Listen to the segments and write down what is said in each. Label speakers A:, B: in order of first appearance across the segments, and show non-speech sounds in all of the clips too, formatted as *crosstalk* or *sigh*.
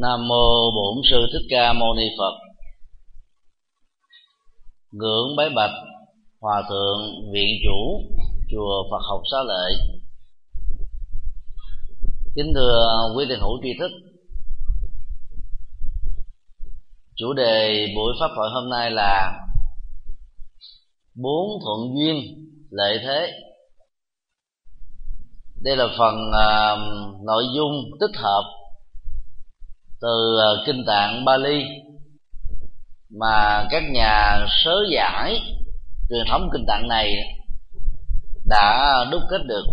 A: Nam mô Bổn sư Thích Ca Mâu Ni Phật. Ngưỡng bái bạch Hòa thượng viện chủ chùa Phật học Xá Lợi. Kính thưa quý thiền hữu tri thức. Chủ đề buổi pháp hội hôm nay là bốn thuận duyên lợi thế. Đây là phần uh, nội dung tích hợp từ ờ, kinh tạng Bali mà các nhà sớ giải truyền thống kinh tạng này đã đúc kết được.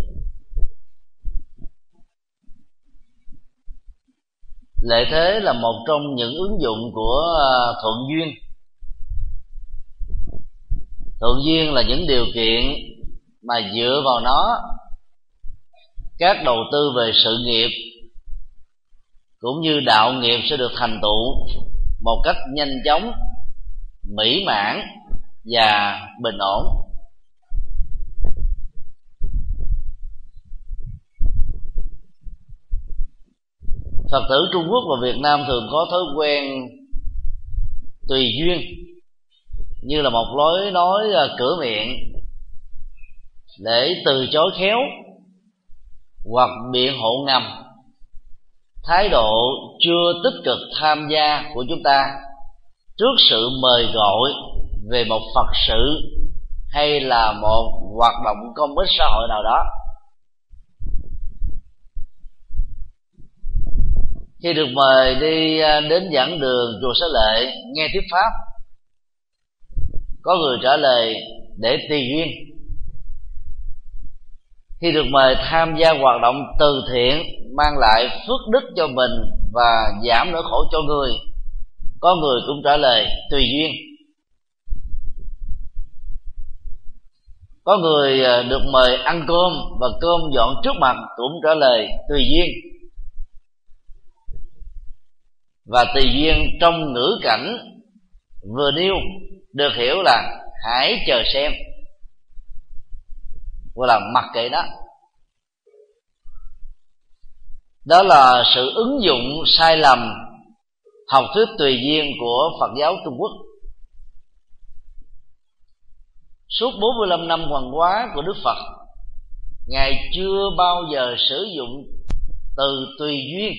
A: Lệ thế là một trong những ứng dụng của ờ, thuận duyên. Thuận duyên là những điều kiện mà dựa vào nó, các đầu tư về sự nghiệp cũng như đạo nghiệp sẽ được thành tựu một cách nhanh chóng, mỹ mãn và bình ổn. Phật tử trung quốc và việt nam thường có thói quen tùy duyên, như là một lối nói à, cửa miệng để từ chối khéo hoặc biện hộ ngầm thái độ chưa tích cực tham gia của chúng ta trước sự mời gọi về một phật sự hay là một hoạt động công ích xã hội nào đó. Khi được mời đi à, đến giảng đường chùa Xá Lệ, nghe thuyết pháp, có người trả lời để tùy duyên khi được mời tham gia hoạt động từ thiện, mang lại phước đức cho mình và giảm nỗi khổ cho người. Có người cũng trả lời, tùy duyên. Có người à, được mời ăn cơm và cơm dọn trước mặt cũng trả lời, tùy duyên. Và tùy duyên trong ngữ cảnh vừa nêu, được hiểu là hãy chờ xem hoặc là mặc kệ đó. Đó là sự ứng dụng sai lầm học thuyết tùy duyên của Phật giáo Trung Quốc. Suốt 45 năm hoàng hóa của Đức Phật, Ngài chưa bao giờ sử dụng từ tùy duyên,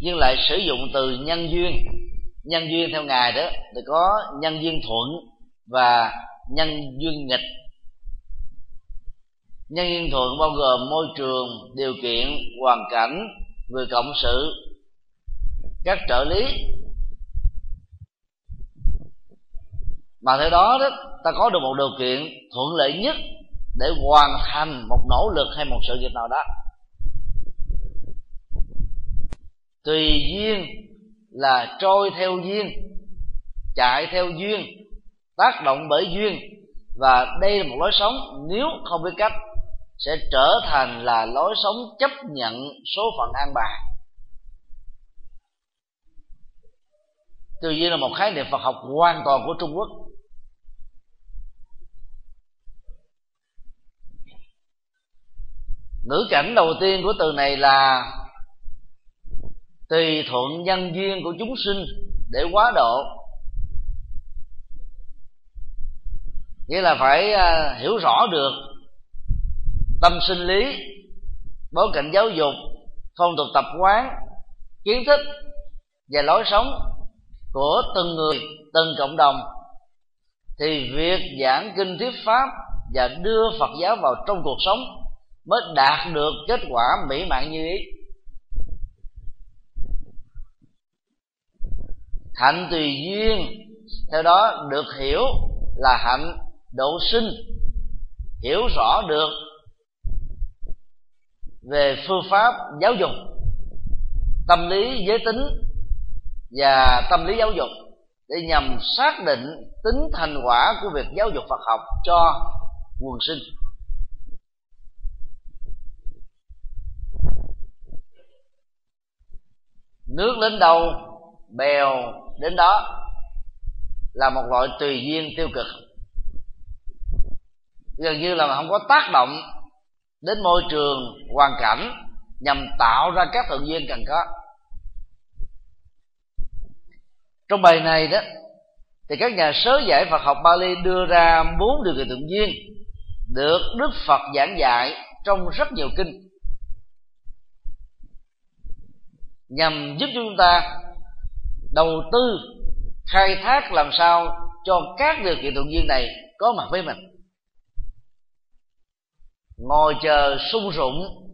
A: Nhưng lại sử dụng từ nhân duyên. Nhân duyên theo Ngài đó, thì có nhân duyên thuận và nhân duyên nghịch. Nhân duyên thuận bao gồm môi trường, điều kiện, hoàn cảnh, người cộng sự, các trợ lý. Mà theo đó đó, ta có được một điều kiện thuận lợi nhất để hoàn thành một nỗ lực hay một sự việc nào đó. Tùy duyên là trôi theo duyên, chạy theo duyên tác động bởi duyên. Và đây là một lối sống, nếu không biết cách, sẽ trở thành là lối sống chấp nhận số phận an bài. Tự nhiên là một khái niệm phật học hoàn toàn của trung quốc. Ngữ cảnh đầu tiên của từ này là tùy thuận nhân duyên của chúng sinh để quá độ. Nghĩa là phải à, hiểu rõ được tâm sinh lý, bối cảnh giáo dục, phong tục tập quán, kiến thức và lối sống của từng người, từng cộng đồng. Thì việc giảng kinh thuyết pháp và đưa phật giáo vào trong cuộc sống mới đạt được kết quả mỹ mãn như ý. Hạnh tùy duyên, theo đó được hiểu là hạnh độ sinh, hiểu rõ được về phương pháp giáo dục, tâm lý giới tính và tâm lý giáo dục để nhằm xác định tính thành quả của việc giáo dục Phật học cho quần sinh. Nước đến đâu bèo đến đó là một loại tùy duyên tiêu cực gần như là không có tác động đến môi trường, hoàn cảnh nhằm tạo ra các thuận duyên cần có. Trong bài này đó, thì các nhà sớ giải Phật học Bali đưa ra bốn điều kiện thuận duyên được Đức Phật giảng dạy trong rất nhiều kinh. Nhằm giúp chúng ta đầu tư, khai thác làm sao cho các điều kiện thuận duyên này có mặt với mình ngồi chờ sung sụng.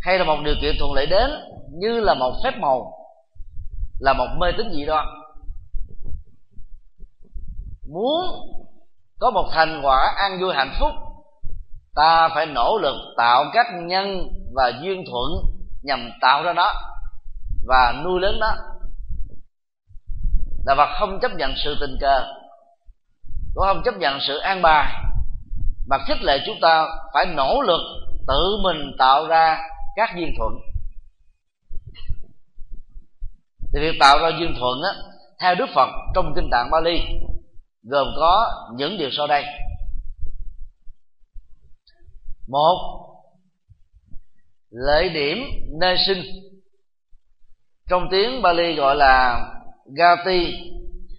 A: Hay là một điều kiện thuận lợi đến như là một phép màu, là một mê tín gì đó muốn có một thành quả an vui hạnh phúc, ta phải nỗ lực tạo các nhân và duyên thuận nhằm tạo ra nó và nuôi lớn nó. Là và không chấp nhận sự tình cờ, cũng không chấp nhận sự an bài mà khích lệ chúng ta phải nỗ lực tự mình tạo ra các duyên thuận. Thì việc tạo ra duyên thuận á, theo Đức Phật trong kinh tạng Bali, gồm có những điều sau đây. Một lợi điểm nơi sinh. Trong tiếng Bali gọi là Gati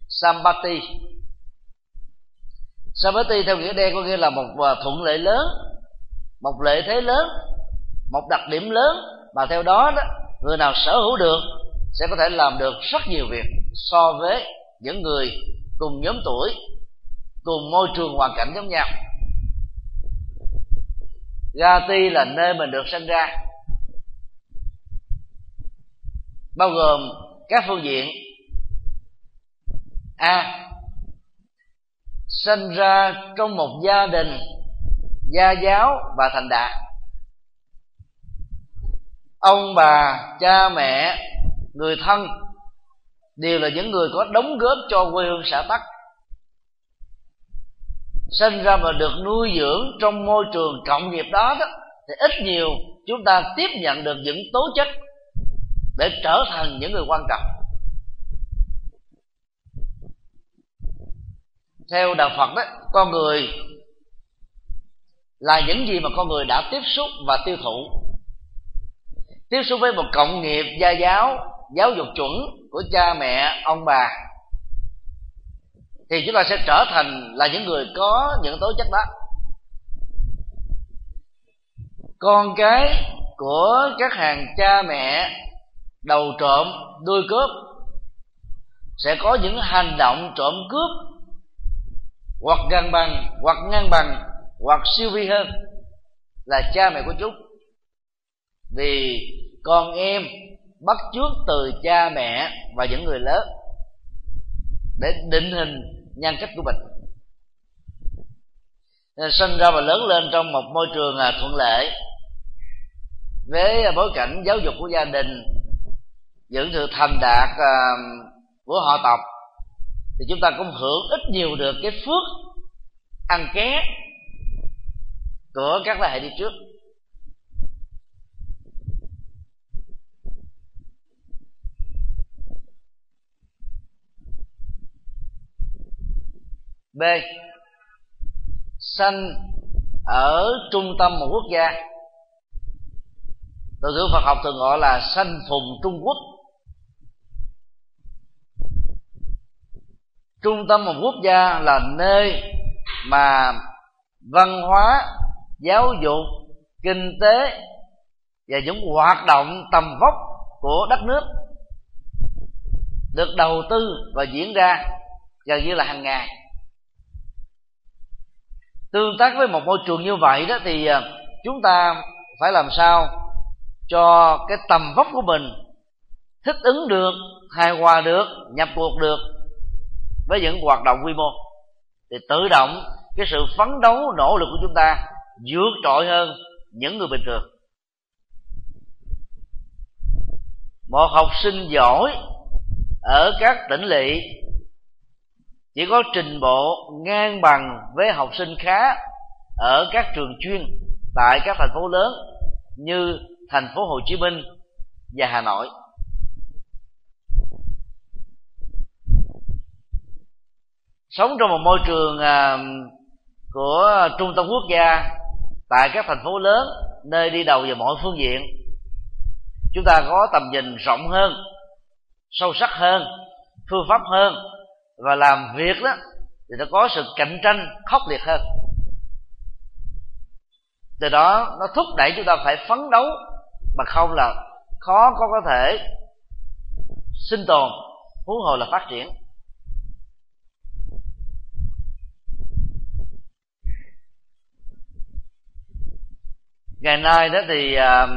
A: Sambati. Samati theo nghĩa đen có nghĩa là một à, thuận lợi lớn, một lợi thế lớn, một đặc điểm lớn, mà theo đó đó, người nào sở hữu được sẽ có thể làm được rất nhiều việc so với những người cùng nhóm tuổi, cùng môi trường hoàn cảnh giống nhau. Gati là nơi mình được sinh ra. Bao gồm các phương diện a sinh ra trong một gia đình, gia giáo và thành đạt. Ông bà, cha mẹ, người thân đều là những người có đóng góp cho quê hương xã tắc. Sinh ra và được nuôi dưỡng trong môi trường cộng nghiệp đó đó, thì ít nhiều chúng ta tiếp nhận được những tố chất để trở thành những người quan trọng. Theo đạo phật đó, con người là những gì mà con người đã tiếp xúc và tiêu thụ. Tiếp xúc với một cộng nghiệp gia giáo giáo dục chuẩn của cha mẹ, ông bà, thì chúng ta sẽ trở thành là những người có những tố chất đó. Con cái của các hàng cha mẹ, đầu trộm, đuôi cướp sẽ có những hành động trộm cướp hoặc gần bằng, hoặc ngang bằng, hoặc siêu vi hơn là cha mẹ của chúng. Vì con em bắt chước từ cha mẹ và những người lớn để định hình nhân cách của mình. Nên sinh ra và lớn lên trong một môi trường à, thuận lợi với bối cảnh giáo dục của gia đình, những sự thành đạt à, của họ tộc thì chúng ta cũng hưởng ít nhiều được cái phước ăn ké của các thế hệ đi trước. B. Sanh ở trung tâm một quốc gia. Tôi tưởng Phật học thường gọi là sanh phùng Trung Quốc. Trung tâm một quốc gia là nơi mà văn hóa, giáo dục, kinh tế và những hoạt động tầm vóc của đất nước được đầu tư và diễn ra gần như là hàng ngày. Tương tác với một môi trường như vậy đó thì à, chúng ta phải làm sao cho cái tầm vóc của mình thích ứng được, hài hòa được, nhập cuộc được với những hoạt động quy mô. Thì tự động, cái sự phấn đấu, nỗ lực của chúng ta vượt trội hơn những người bình thường. Một học sinh giỏi ở các tỉnh lỵ chỉ có trình độ ngang bằng với học sinh khá ở các trường chuyên tại các thành phố lớn như thành phố Hồ Chí Minh và Hà Nội. Sống trong một môi trường à, của trung tâm quốc gia, tại các thành phố lớn, nơi đi đầu về mọi phương diện. Chúng ta có tầm nhìn rộng hơn, sâu sắc hơn, phương pháp hơn, và làm việc đó thì nó có sự cạnh tranh khốc liệt hơn. Từ đó, nó thúc đẩy chúng ta phải phấn đấu, mà không là khó có có thể sinh tồn, huống hồ là phát triển. Ngày nay đó thì à,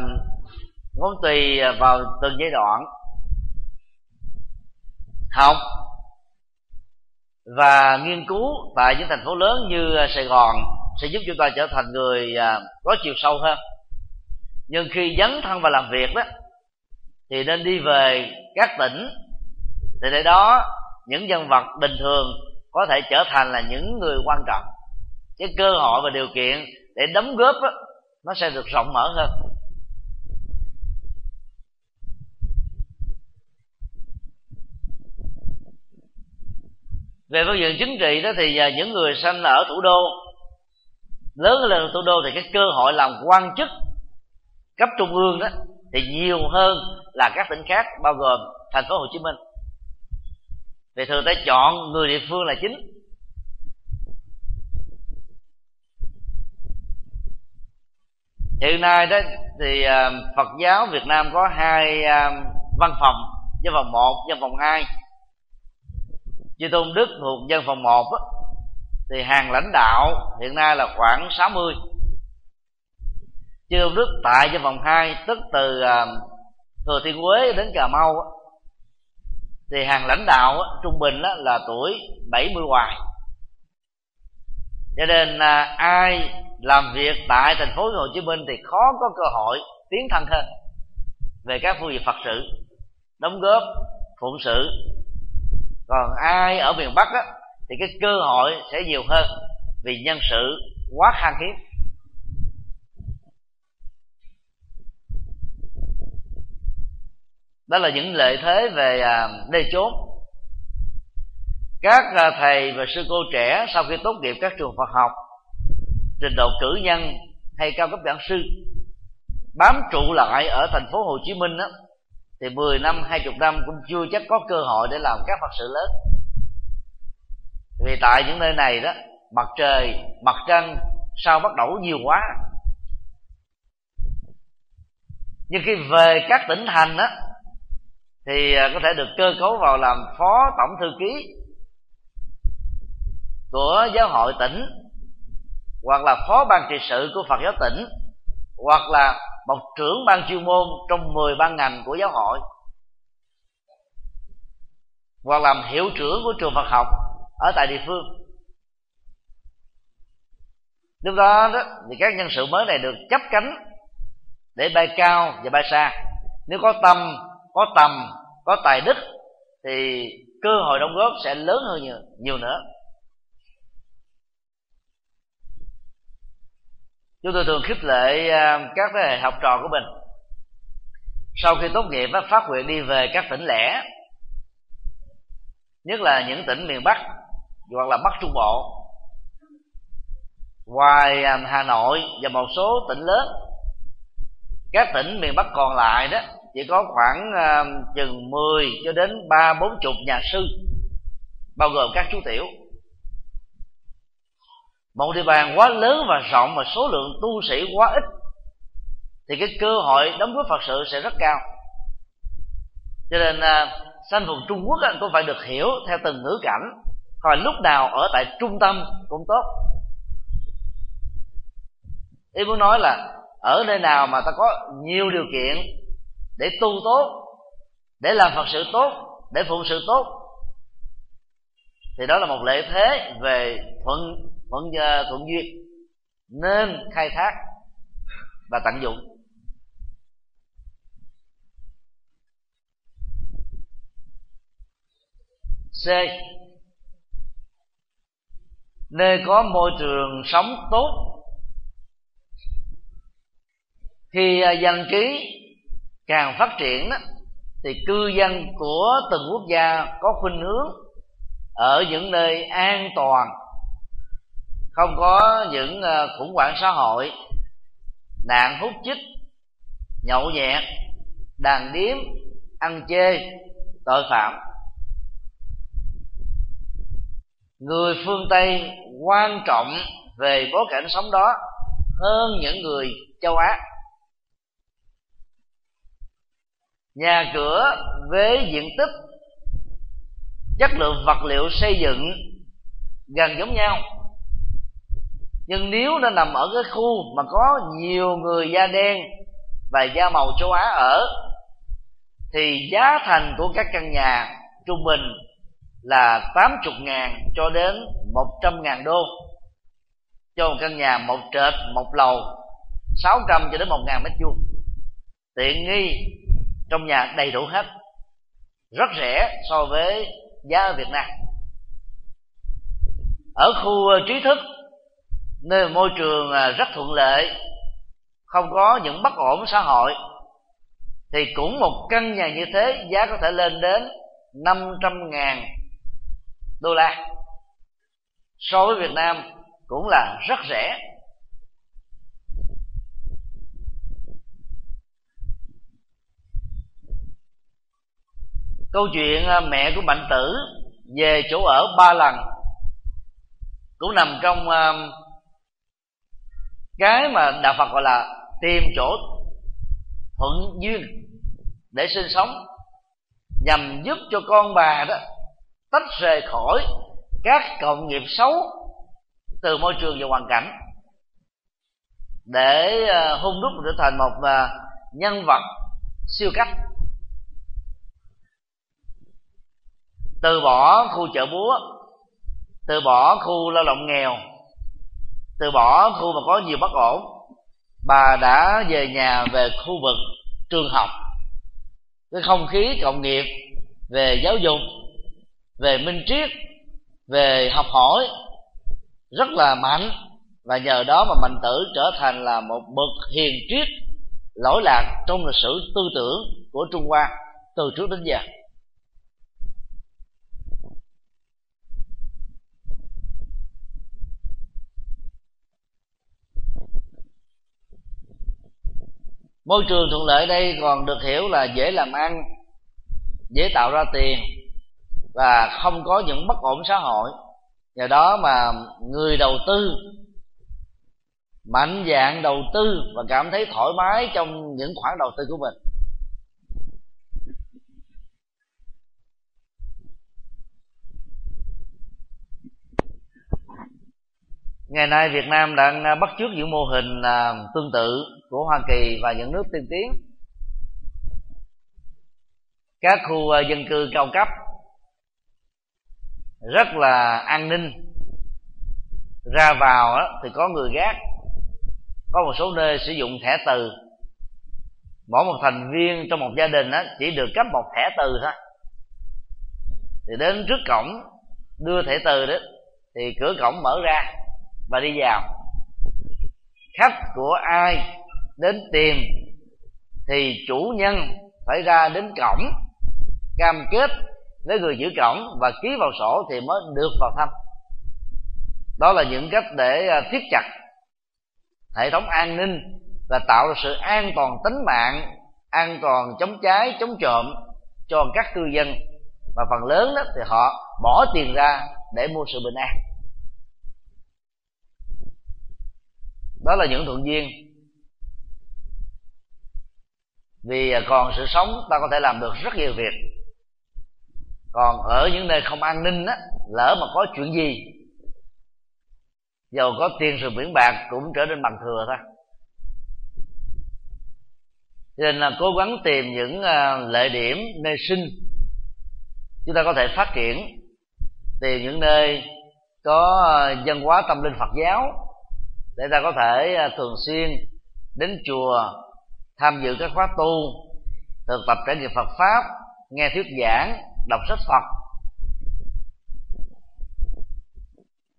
A: cũng tùy vào từng giai đoạn. Học và nghiên cứu tại những thành phố lớn như Sài Gòn sẽ giúp chúng ta trở thành người à, có chiều sâu hơn. Nhưng khi dấn thân vào làm việc đó, thì nên đi về các tỉnh thì để đó những nhân vật bình thường có thể trở thành là những người quan trọng. Cái cơ hội và điều kiện để đóng góp nó sẽ được rộng mở hơn. Về phương diện chính trị đó thì à, những người sanh ở thủ đô, lớn lên thủ đô thì cái cơ hội làm quan chức cấp trung ương đó thì nhiều hơn là các tỉnh khác, bao gồm thành phố Hồ Chí Minh. Vì thường ta chọn người địa phương là chính. Hiện nay đó, thì à, Phật giáo Việt Nam có hai à, văn phòng văn phòng một, văn phòng hai. Chư tôn đức thuộc văn phòng một thì hàng lãnh đạo hiện nay là khoảng 60 chư tôn đức tại văn phòng hai, tức từ à, thừa thiên huế đến cà mau thì hàng lãnh đạo trung bình là tuổi 70 hoài cho nên à, ai làm việc tại thành phố Hồ Chí Minh thì khó có cơ hội tiến thân hơn về các phương diện Phật sự đóng góp phụng sự. Còn ai ở miền bắc á, thì cái cơ hội sẽ nhiều hơn vì nhân sự quá khan hiếm đó là những lợi thế về à, nơi chốn các à, thầy và sư cô trẻ sau khi tốt nghiệp các trường Phật học trình độ cử nhân hay cao cấp giảng sư bám trụ lại ở thành phố Hồ Chí Minh đó, thì 10 năm 20 năm cũng chưa chắc có cơ hội để làm các phật sự lớn. Vì tại những nơi này đó mặt trời mặt trăng sao bắt đầu nhiều quá. Nhưng khi về các tỉnh thành đó thì à, có thể được cơ cấu vào làm phó tổng thư ký của giáo hội tỉnh hoặc là phó ban trị sự của Phật giáo tỉnh hoặc là một trưởng ban chuyên môn trong 10 ban ngành của giáo hội hoặc làm hiệu trưởng của trường Phật học ở tại địa phương. Lúc đó, đó thì các nhân sự mới này được chấp cánh để bay cao và bay xa. Nếu có tâm có tầm có tài đức thì cơ hội đóng góp sẽ lớn hơn nhiều, nhiều nữa. Chúng tôi thường khích lệ à, các thế hệ học trò của mình. Sau khi tốt nghiệp phát nguyện đi về các tỉnh lẻ nhất là những tỉnh miền bắc hoặc là bắc trung bộ. Ngoài à, hà nội và một số tỉnh lớn các tỉnh miền bắc còn lại đó chỉ có khoảng uh, chừng 10 cho đến ba bốn chục nhà sư bao gồm các chú tiểu một địa bàn quá lớn và rộng mà số lượng tu sĩ quá ít thì cái cơ hội đóng góp phật sự sẽ rất cao. Cho nên à, sanh vùng trung quốc anh cũng phải được hiểu theo từng ngữ cảnh hoặc lúc nào ở tại trung tâm cũng tốt. Ý muốn nói là ở nơi nào mà ta có nhiều điều kiện để tu tốt để làm phật sự tốt để phụng sự tốt thì đó là một lợi thế về thuận vẫn uh, thuận duyên. Nên khai thác và tận dụng. C. Nơi có môi trường sống tốt thì à, dân trí càng phát triển đó, thì cư dân của từng quốc gia có khuynh hướng ở những nơi an toàn không có những ờ, khủng hoảng xã hội. Nạn hút chích, nhậu nhẹt, đàn điếm, ăn chê tội phạm. Người phương tây quan trọng về bối cảnh sống đó hơn những người châu á. Nhà cửa với diện tích, chất lượng vật liệu xây dựng gần giống nhau nhưng nếu nó nằm ở cái khu mà có nhiều người da đen và da màu châu á ở, thì giá thành của các căn nhà trung bình là 80 ngàn cho đến 100 ngàn đô. Cho một căn nhà một trệt, một lầu 600 cho đến 1 ngàn mét vuông. Tiện nghi trong nhà đầy đủ hết, rất rẻ so với giá ở Việt Nam. Ở khu ờ, trí thức nơi môi trường à, rất thuận lợi. Không có những bất ổn xã hội. Thì cũng một căn nhà như thế, giá có thể lên đến 500 ngàn đô la. So với Việt Nam cũng là rất rẻ. Câu chuyện à, mẹ của mạnh tử về chỗ ở ba lần cũng nằm trong à, cái mà đạo phật gọi là tìm chỗ thuận duyên để sinh sống, nhằm giúp cho con bà đó tách rời khỏi các cộng nghiệp xấu từ môi trường và hoàn cảnh, để ờ, hung đúc trở thành một ờ, nhân vật siêu cấp. Từ bỏ khu chợ búa, từ bỏ khu lao động nghèo từ bỏ khu mà có nhiều bất ổn, bà đã về nhà về khu vực trường học. Cái không khí cộng nghiệp về giáo dục, về minh triết, về học hỏi rất là mạnh. Và nhờ đó mà mạnh tử trở thành là một bậc hiền triết, lỗi lạc trong lịch sử tư tưởng của trung hoa từ trước đến giờ. Môi trường thuận lợi đây còn được hiểu là dễ làm ăn, dễ tạo ra tiền và không có những bất ổn xã hội. Nhờ đó mà người đầu tư mạnh dạng đầu tư và cảm thấy thoải mái trong những khoản đầu tư của mình. Ngày nay Việt Nam đang bắt chước những mô hình tương tự của Hoa Kỳ và những nước tiên tiến. Các khu ờ, dân cư cao cấp rất là an ninh. Ra vào thì có người gác, có một số nơi sử dụng thẻ từ. Mỗi một thành viên trong một gia đình chỉ được cấp một thẻ từ thôi. Thì đến trước cổng đưa thẻ từ đó, thì cửa cổng mở ra và đi vào. Khách của ai đến tìm, thì chủ nhân phải ra đến cổng, cam kết với người giữ cổng và ký vào sổ thì mới được vào thăm. Đó là những cách để à, thiết chặt hệ thống an ninh và tạo ra sự an toàn tính mạng, an toàn chống cháy, chống trộm cho các cư dân. Và phần lớn đó thì họ bỏ tiền ra để mua sự bình an. Đó là những thuận duyên vì à, còn sự sống, ta có thể làm được rất nhiều việc. Còn ở những nơi không an ninh á, lỡ mà có chuyện gì, dầu có tiền sự biển bạc cũng trở nên bằng thừa thôi. Cho nên là cố gắng tìm những à, lợi điểm nơi sinh. Chúng ta có thể phát triển, tìm những nơi có dân văn hóa tâm linh phật giáo, để ta có thể thường xuyên đến chùa tham dự các khóa tu, thực tập trải nghiệm Phật pháp, nghe thuyết giảng, đọc sách Phật.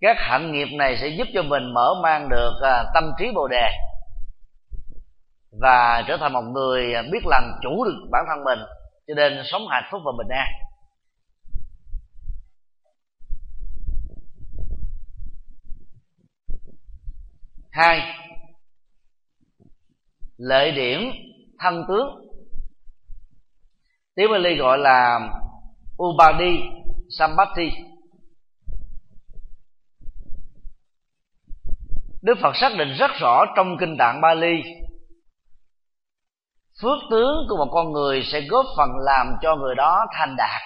A: Các hạnh nghiệp này sẽ giúp cho mình mở mang được à, tâm trí bồ đề và trở thành một người biết làm chủ được bản thân mình, cho nên sống hạnh phúc và bình an. Hai lợi điểm thân tướng. Tiếng Bali gọi là Ubadi Sambati Đức Phật xác định rất rõ trong kinh tạng Bali, phước tướng của một con người sẽ góp phần làm cho người đó thành đạt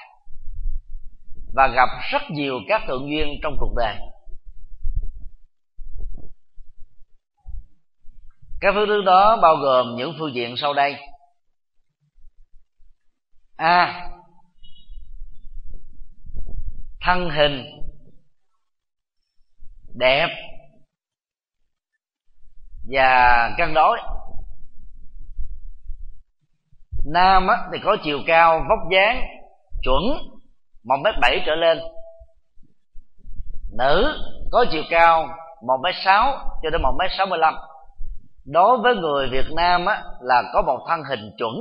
A: và gặp rất nhiều các thượng duyên trong cuộc đời. Các phương thức đó bao gồm những phương diện sau đây. A. Thân hình. Đẹp. Và cân đối. Nam á, thì có chiều cao vóc dáng chuẩn một mét bảy trở lên. Nữ có chiều cao một mét sáu cho đến một mét sáu mươi lăm đối với người Việt Nam á, là có một thân hình chuẩn.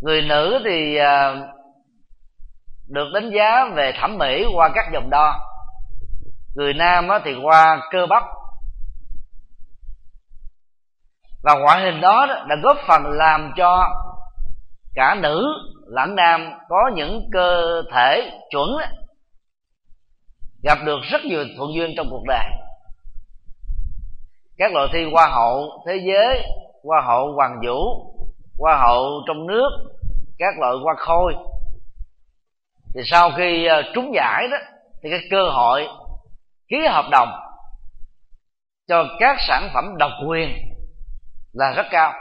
A: Người nữ thì à, được đánh giá về thẩm mỹ qua các dòng đo. Người nam á, thì qua cơ bắp. Và ngoại hình đó đã góp phần làm cho cả nữ lẫn nam có những cơ thể chuẩn gặp được rất nhiều thuận duyên trong cuộc đời. Các loại thi hoa hậu thế giới, hoa hậu hoàng vũ, hoa hậu trong nước, các loại hoa khôi. Thì sau khi ờ, trúng giải đó, thì cái cơ hội ký hợp đồng cho các sản phẩm độc quyền là rất cao.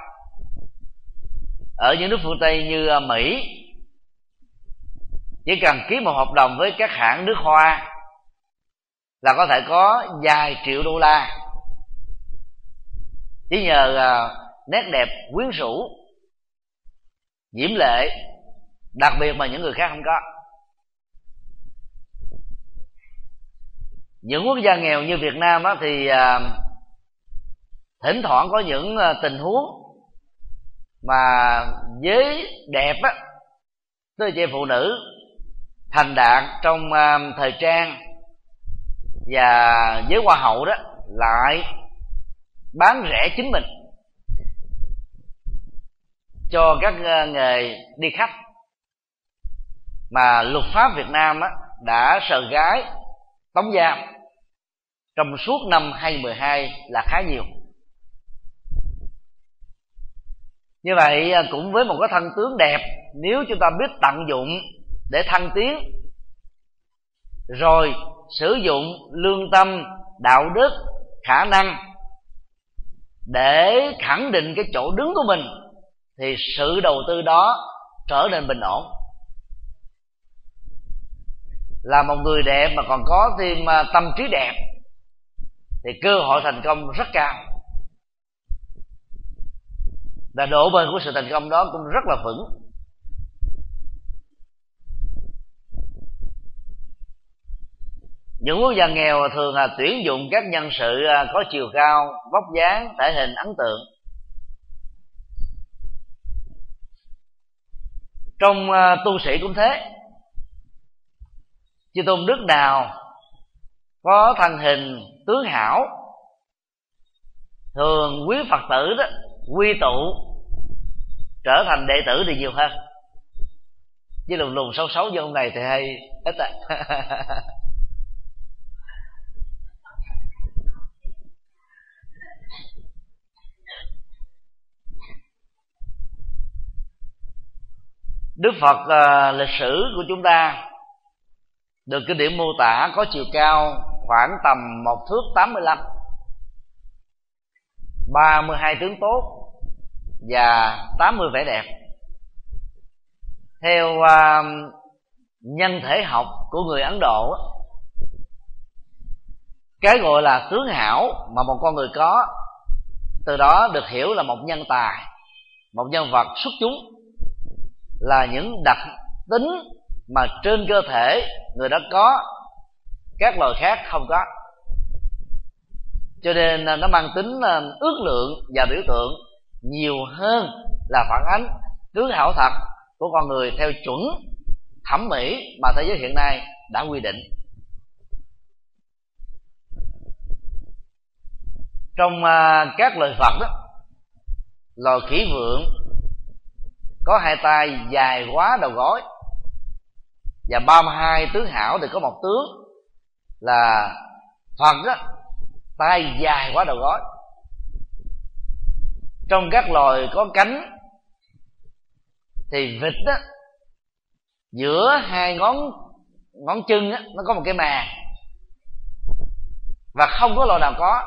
A: Ở những nước phương tây như ờ, mỹ, chỉ cần ký một hợp đồng với các hãng nước hoa là có thể có vài triệu đô la. Chỉ nhờ uh, nét đẹp quyến rũ diễm lệ đặc biệt mà những người khác không có. Những quốc gia nghèo như việt nam á, thì uh, thỉnh thoảng có những uh, tình huống mà giới đẹp á tức là chị phụ nữ thành đạt trong uh, thời trang và với hoa hậu đó lại bán rẻ chính mình cho các ờ, nghề đi khách. Mà luật pháp Việt Nam á, đã sờ gái tống giam trong suốt năm 2012 là khá nhiều. Như vậy ờ, cũng với một cái thân tướng đẹp nếu chúng ta biết tận dụng để thăng tiến rồi sử dụng lương tâm, đạo đức, khả năng để khẳng định cái chỗ đứng của mình, thì sự đầu tư đó trở nên bình ổn. Là một người đẹp mà còn có thêm à, tâm trí đẹp, thì cơ hội thành công rất cao. Và độ bền của sự thành công đó cũng rất là vững. Những quốc gia nghèo thường là tuyển dụng các nhân sự à, có chiều cao, vóc dáng, thể hình, ấn tượng. Trong à, tu sĩ cũng thế. Chư tôn đức nào có thân hình tướng hảo, thường quý phật tử đó, quy tụ, trở thành đệ tử thì nhiều hơn. Chứ lùn lùn xấu xấu như ông này thì hay ít à. *laughs* đức phật uh, lịch sử của chúng ta được kinh điển mô tả có chiều cao khoảng tầm một thước tám mươi lăm ba mươi hai tướng tốt và tám mươi vẻ đẹp. Theo uh, nhân thể học của người ấn độ cái gọi là tướng hảo mà một con người có từ đó được hiểu là một nhân tài một nhân vật xuất chúng là những đặc tính mà trên cơ thể người đó có. Các loài khác không có. Cho nên à, nó mang tính à, ước lượng và biểu tượng nhiều hơn là phản ánh tướng hảo thật của con người theo chuẩn thẩm mỹ mà thế giới hiện nay đã quy định. Trong à, các lời phật đó, loài khỉ vượng có hai tay dài quá đầu gối. Và 32 tướng hảo thì có một tướng là phật đó. Tay dài quá đầu gối. Trong các loài có cánh thì vịt á giữa hai ngón ngón chân á, nó có một cái màng. Và không có loài nào có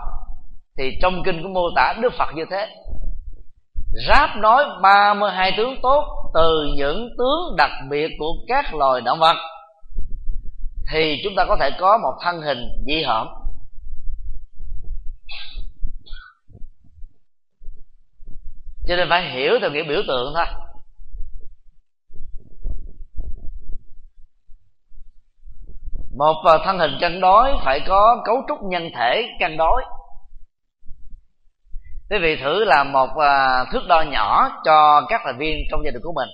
A: thì trong kinh cũng mô tả đức phật như thế ráp nói 32 tướng tốt từ những tướng đặc biệt của các loài động vật, thì chúng ta có thể có một thân hình dị hợm. Cho nên phải hiểu theo nghĩa biểu tượng thôi. Một ờ, thân hình cân đối, phải có cấu trúc nhân thể cân đối quý vị thử làm một à, thước đo nhỏ cho các thành viên trong gia đình của mình.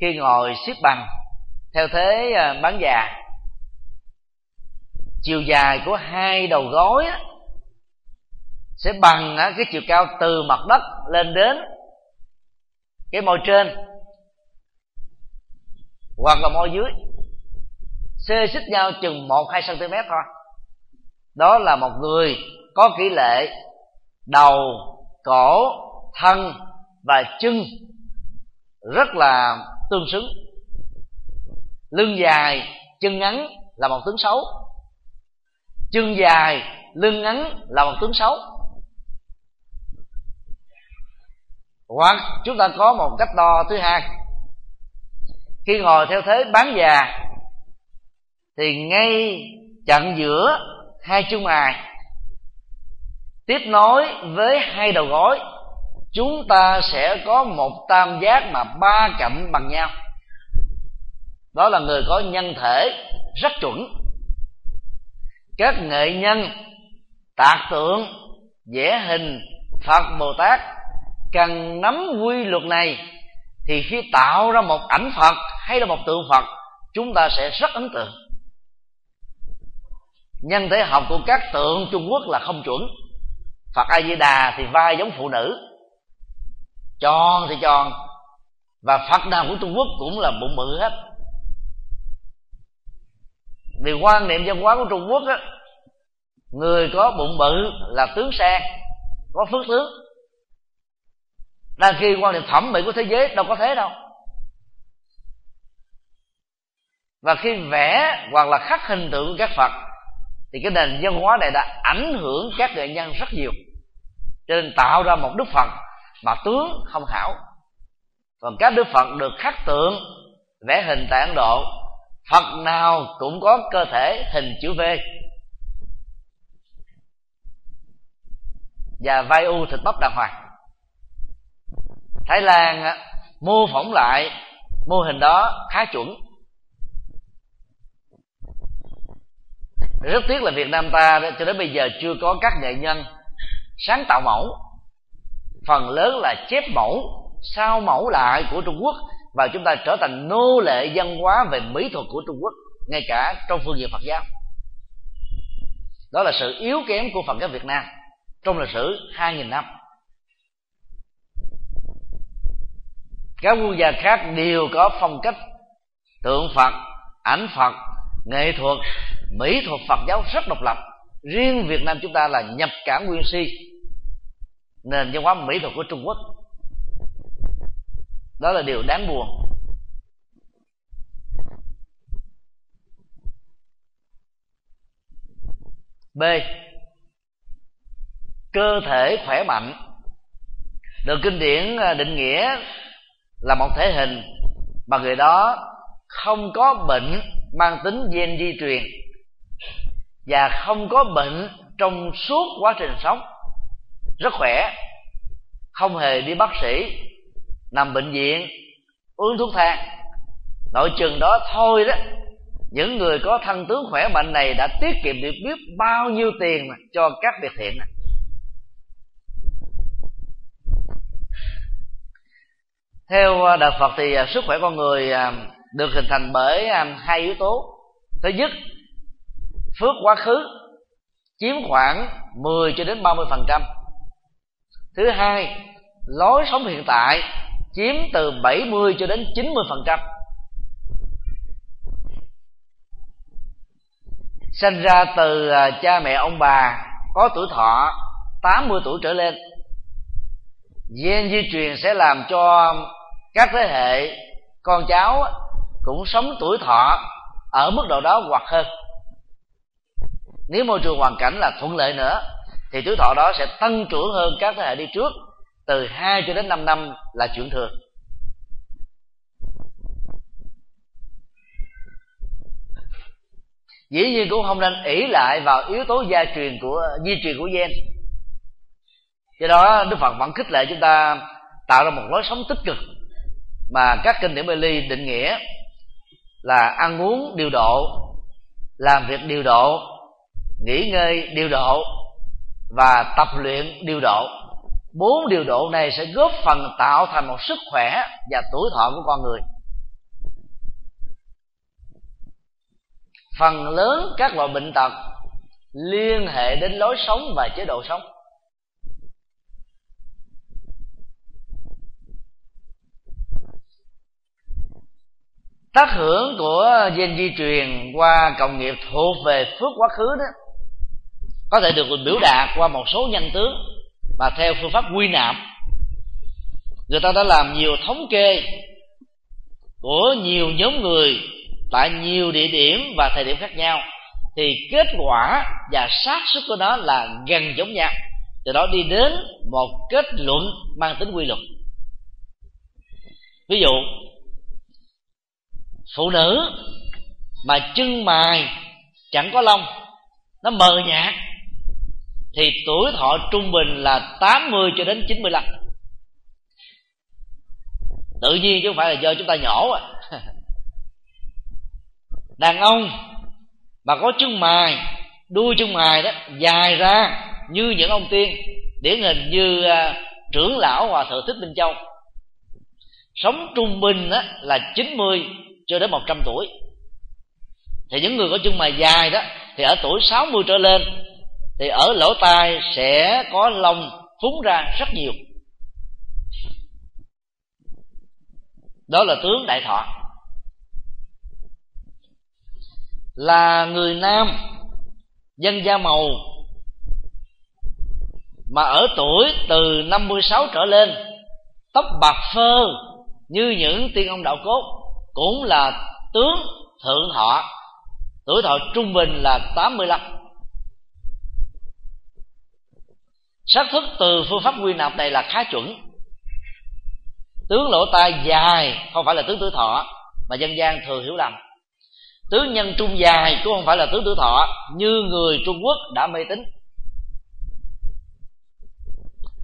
A: Khi ngồi xếp bằng, theo thế à, bán già, chiều dài của hai đầu gối sẽ bằng cái chiều cao từ mặt đất lên đến cái môi trên, hoặc là môi dưới. Xê xích nhau chừng một hai cm thôi. Đó là một người có kỹ lệ đầu, cổ, thân và chân rất là tương xứng. Lưng dài, chân ngắn là một tướng xấu. Chân dài, lưng ngắn là một tướng xấu. Hoặc chúng ta có một cách đo thứ hai. Khi ngồi theo thế bán già, thì ngay chặn giữa hai chân mày tiếp nối với hai đầu gối, chúng ta sẽ có một tam giác mà ba cạnh bằng nhau. Đó là người có nhân thể rất chuẩn. Các nghệ nhân, tạc tượng, vẽ hình, phật bồ tát cần nắm quy luật này thì khi tạo ra một ảnh phật hay là một tượng phật, chúng ta sẽ rất ấn tượng. Nhân thể học của các tượng trung quốc là không chuẩn phật a di đà thì vai giống phụ nữ. Tròn thì tròn và phật nào của trung quốc cũng là bụng bự hết. Vì quan niệm văn hóa của trung quốc á, người có bụng bự là tướng sang có phước tướng. Đang khi quan niệm thẩm mỹ của thế giới đâu có thế đâu. Và khi vẽ hoặc là khắc hình tượng các phật thì cái nền văn hóa này đã ảnh hưởng các nghệ nhân rất nhiều. Cho nên tạo ra một đức phật mà tướng không hảo. Còn các đức phật được khắc tượng, vẽ hình tại ấn độ, phật nào cũng có cơ thể hình chữ v. Và vai u thịt bắp đàng hoàng. Thái lan mô phỏng lại mô hình đó khá chuẩn. Rất tiếc là việt nam ta cho đến bây giờ chưa có các nghệ nhân sáng tạo mẫu. Phần lớn là chép mẫu, sao mẫu lại của trung quốc, và chúng ta trở thành nô lệ văn hóa về mỹ thuật của trung quốc, ngay cả trong phương diện phật giáo. Đó là sự yếu kém của phật giáo việt nam trong lịch sử 2.000 năm. Các quốc gia khác đều có phong cách tượng phật, ảnh phật nghệ thuật, mỹ thuật, phật giáo rất độc lập. Riêng việt nam chúng ta là nhập cả nguyên si, nền văn hóa mỹ thuật của trung quốc. Đó là điều đáng buồn. B. Cơ thể khỏe mạnh. Được kinh điển à, định nghĩa là một thể hình mà người đó không có bệnh mang tính gen di truyền và không có bệnh trong suốt quá trình sống rất khỏe, không hề đi bác sĩ, nằm bệnh viện, uống thuốc thang nội chừng đó thôi đó, những người có thân tướng khỏe mạnh này đã tiết kiệm được biết bao nhiêu tiền cho các việc thiện này. theo đạo phật thì sức khỏe con người à, được hình thành bởi à, hai yếu tố. Thứ nhất, phước quá khứ chiếm khoảng 10 cho đến 30 phần trăm. Thứ hai, lối sống hiện tại chiếm từ 70 cho đến 90 phần trăm. Sinh ra từ à, cha mẹ ông bà có tuổi thọ 80 tuổi trở lên. Gen di truyền sẽ làm cho các thế hệ con cháu cũng sống tuổi thọ ở mức độ đó hoặc hơn. Nếu môi trường hoàn cảnh là thuận lợi nữa, thì tuổi thọ đó sẽ tăng trưởng hơn các thế hệ đi trước, từ 2 cho đến 5 năm là chuyện thường. Dĩ nhiên cũng không nên ỷ lại vào yếu tố gia truyền của, di truyền của gen. Do đó, đức phật vẫn khích lệ chúng ta tạo ra một lối sống tích cực mà các kinh điển Bali định nghĩa là ăn uống điều độ, làm việc điều độ, nghỉ ngơi điều độ và tập luyện điều độ. Bốn điều độ này sẽ góp phần tạo thành một sức khỏe và tuổi thọ của con người. Phần lớn các loại bệnh tật liên hệ đến lối sống và chế độ sống. Tác hưởng của gen di truyền qua cộng nghiệp thuộc về phước quá khứ đó, có thể được biểu đạt qua một số nhân tướng mà theo phương pháp quy nạp. Người ta đã làm nhiều thống kê của nhiều nhóm người tại nhiều địa điểm và thời điểm khác nhau, thì kết quả và xác suất của nó là gần giống nhau. Từ đó đi đến một kết luận mang tính quy luật. Ví dụ phụ nữ mà chân mài chẳng có lông nó mờ nhạt thì tuổi thọ trung bình là 80 cho đến 95 tự nhiên chứ không phải là do chúng ta nhỏ à. *laughs* Đàn ông mà có chân mài đuôi chân mài đó dài ra như những ông tiên điển hình như uh, trưởng lão hòa thượng thích minh châu. Sống trung bình đó là 90 cho đến 100 tuổi. Thì những người có chân mày dài đó, thì ở tuổi 60 trở lên, thì ở lỗ tai sẽ có lông phúng ra rất nhiều. Đó là tướng đại thọ. Là người nam, dân da màu, mà ở tuổi từ 56 trở lên, tóc bạc phơ như những tiên ông đạo cốt cũng là tướng thượng thọ. Tuổi thọ trung bình là 85 xác thức từ phương pháp quy nạp này là khá chuẩn. Tướng lỗ tai dài, không phải là tướng tuổi thọ, mà dân gian thường hiểu lầm. Tướng nhân trung dài cũng không phải là tướng tuổi thọ, như người trung quốc đã mê tín.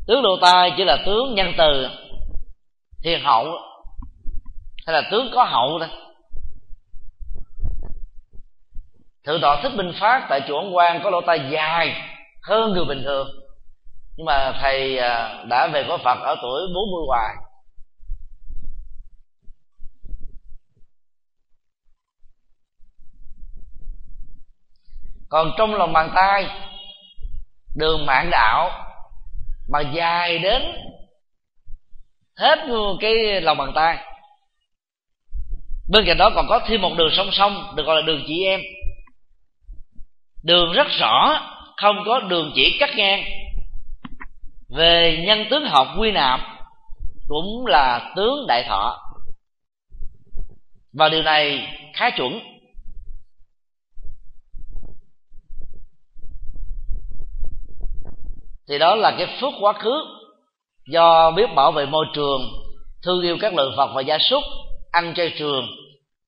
A: Tướng lỗ tai chỉ là tướng nhân từ thiền hậu hay là tướng có hậu thôi thượng tọa thích minh phát tại chùa ông quan có lỗ tai dài hơn người bình thường. Nhưng mà thầy à, đã về có phật ở tuổi 40 hoài. Còn trong lòng bàn tay, đường mạng đạo mà dài đến hết cái lòng bàn tay bên cạnh đó còn có thêm một đường song song, được gọi là đường chị em. Đường rất rõ, không có đường chỉ cắt ngang. Về nhân tướng học quy nạp cũng là tướng đại thọ. Và điều này khá chuẩn. Thì đó là cái phước quá khứ do biết bảo vệ môi trường, thương yêu các loài vật và gia súc ăn chay trường,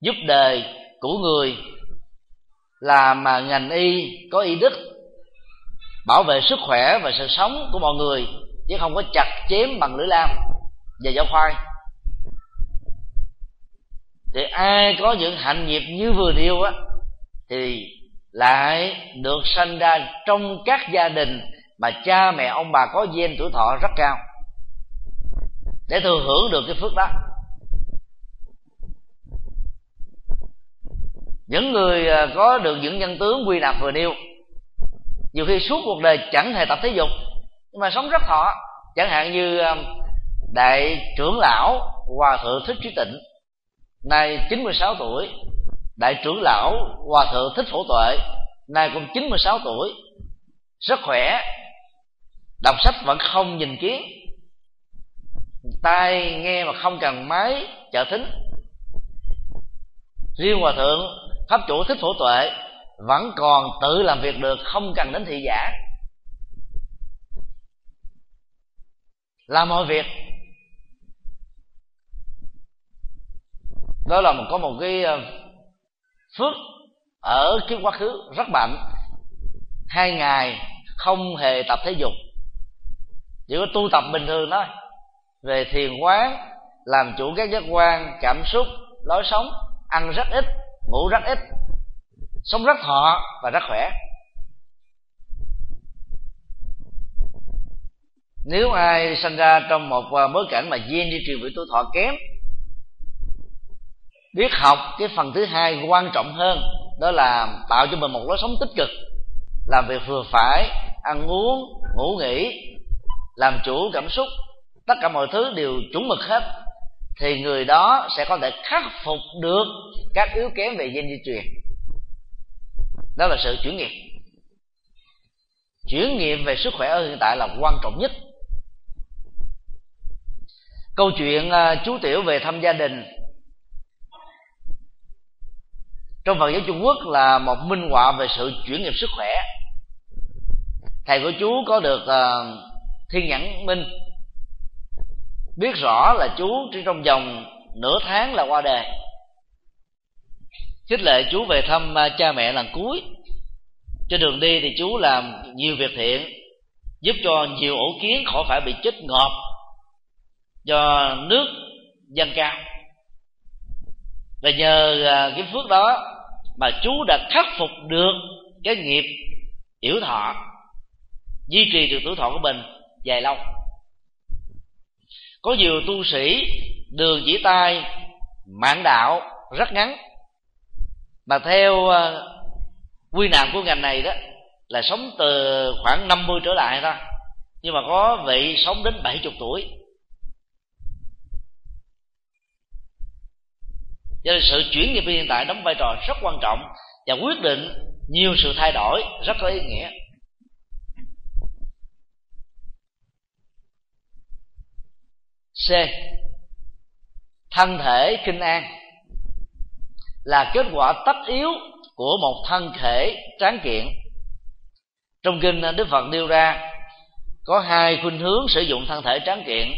A: giúp đời của người. Làm mà ngành y có y đức, bảo vệ sức khỏe và sự sống của mọi người, chứ không có chặt chém bằng lưỡi lam và dao khoai thì ai có những hạnh nghiệp như vừa nêu á, thì lại được sanh ra trong các gia đình mà cha mẹ ông bà có gen tuổi thọ rất cao. Để thừa hưởng được cái phước đó. Những người à, có được những nhân tướng quy nạp vừa nêu, nhiều khi suốt cuộc đời chẳng hề tập thể dục, nhưng mà sống rất thọ. Chẳng hạn như à, đại trưởng lão hòa thượng thích trí tịnh, nay 96 tuổi. Đại trưởng lão hòa thượng thích phổ tuệ, nay cũng 96 tuổi. Rất khỏe, đọc sách vẫn không nhìn kiến. Tai nghe mà không cần máy trợ thính. Riêng hòa thượng pháp chủ thích phổ tuệ vẫn còn tự làm việc được, không cần đến thị giả. Làm mọi việc. Đó là một, có một cái ờ, phước ở kiếp quá khứ rất mạnh. Hai ngày không hề tập thể dục. Chỉ có tu tập bình thường thôi. Về thiền quán, làm chủ các giác quan, cảm xúc, lối sống, ăn rất ít ngủ rất ít, sống rất thọ và rất khỏe. Nếu ai sinh ra trong một à, bối cảnh mà gen di truyền bị tuổi thọ kém, biết học cái phần thứ hai quan trọng hơn, đó là tạo cho mình một lối sống tích cực, làm việc vừa phải, ăn uống, ngủ nghỉ, làm chủ cảm xúc, tất cả mọi thứ đều chuẩn mực hết thì người đó sẽ có thể khắc phục được các yếu kém về gen di truyền. Đó là sự chuyển nghiệp. Chuyển nghiệp về sức khỏe ở hiện tại là quan trọng nhất. Câu chuyện à, chú tiểu về thăm gia đình. Trong phần giáo trung quốc là một minh họa về sự chuyển nghiệp sức khỏe. Thầy của chú có được uh, thiên nhãn minh biết rõ là chú chỉ trong vòng nửa tháng là qua đề, khích lệ chú về thăm à, cha mẹ lần cuối. Trên đường đi thì chú làm nhiều việc thiện giúp cho nhiều ổ kiến khỏi phải bị chết ngọt do nước dâng cao. Và nhờ à, cái phước đó mà chú đã khắc phục được cái nghiệp yểu thọ duy trì được tuổi thọ của mình dài lâu có nhiều tu sĩ đường chỉ tay mạng đạo, rất ngắn. Mà theo ờ, quy nạn của ngành này đó, là sống từ khoảng 50 trở lại thôi. Nhưng mà có vị sống đến 70 tuổi. Cho nên sự chuyển nghiệp hiện tại đóng vai trò rất quan trọng và quyết định nhiều sự thay đổi rất có ý nghĩa. C. Thân thể kinh an là kết quả tất yếu của một thân thể tráng kiện. Trong kinh đức phật nêu ra có hai khuynh hướng sử dụng thân thể tráng kiện.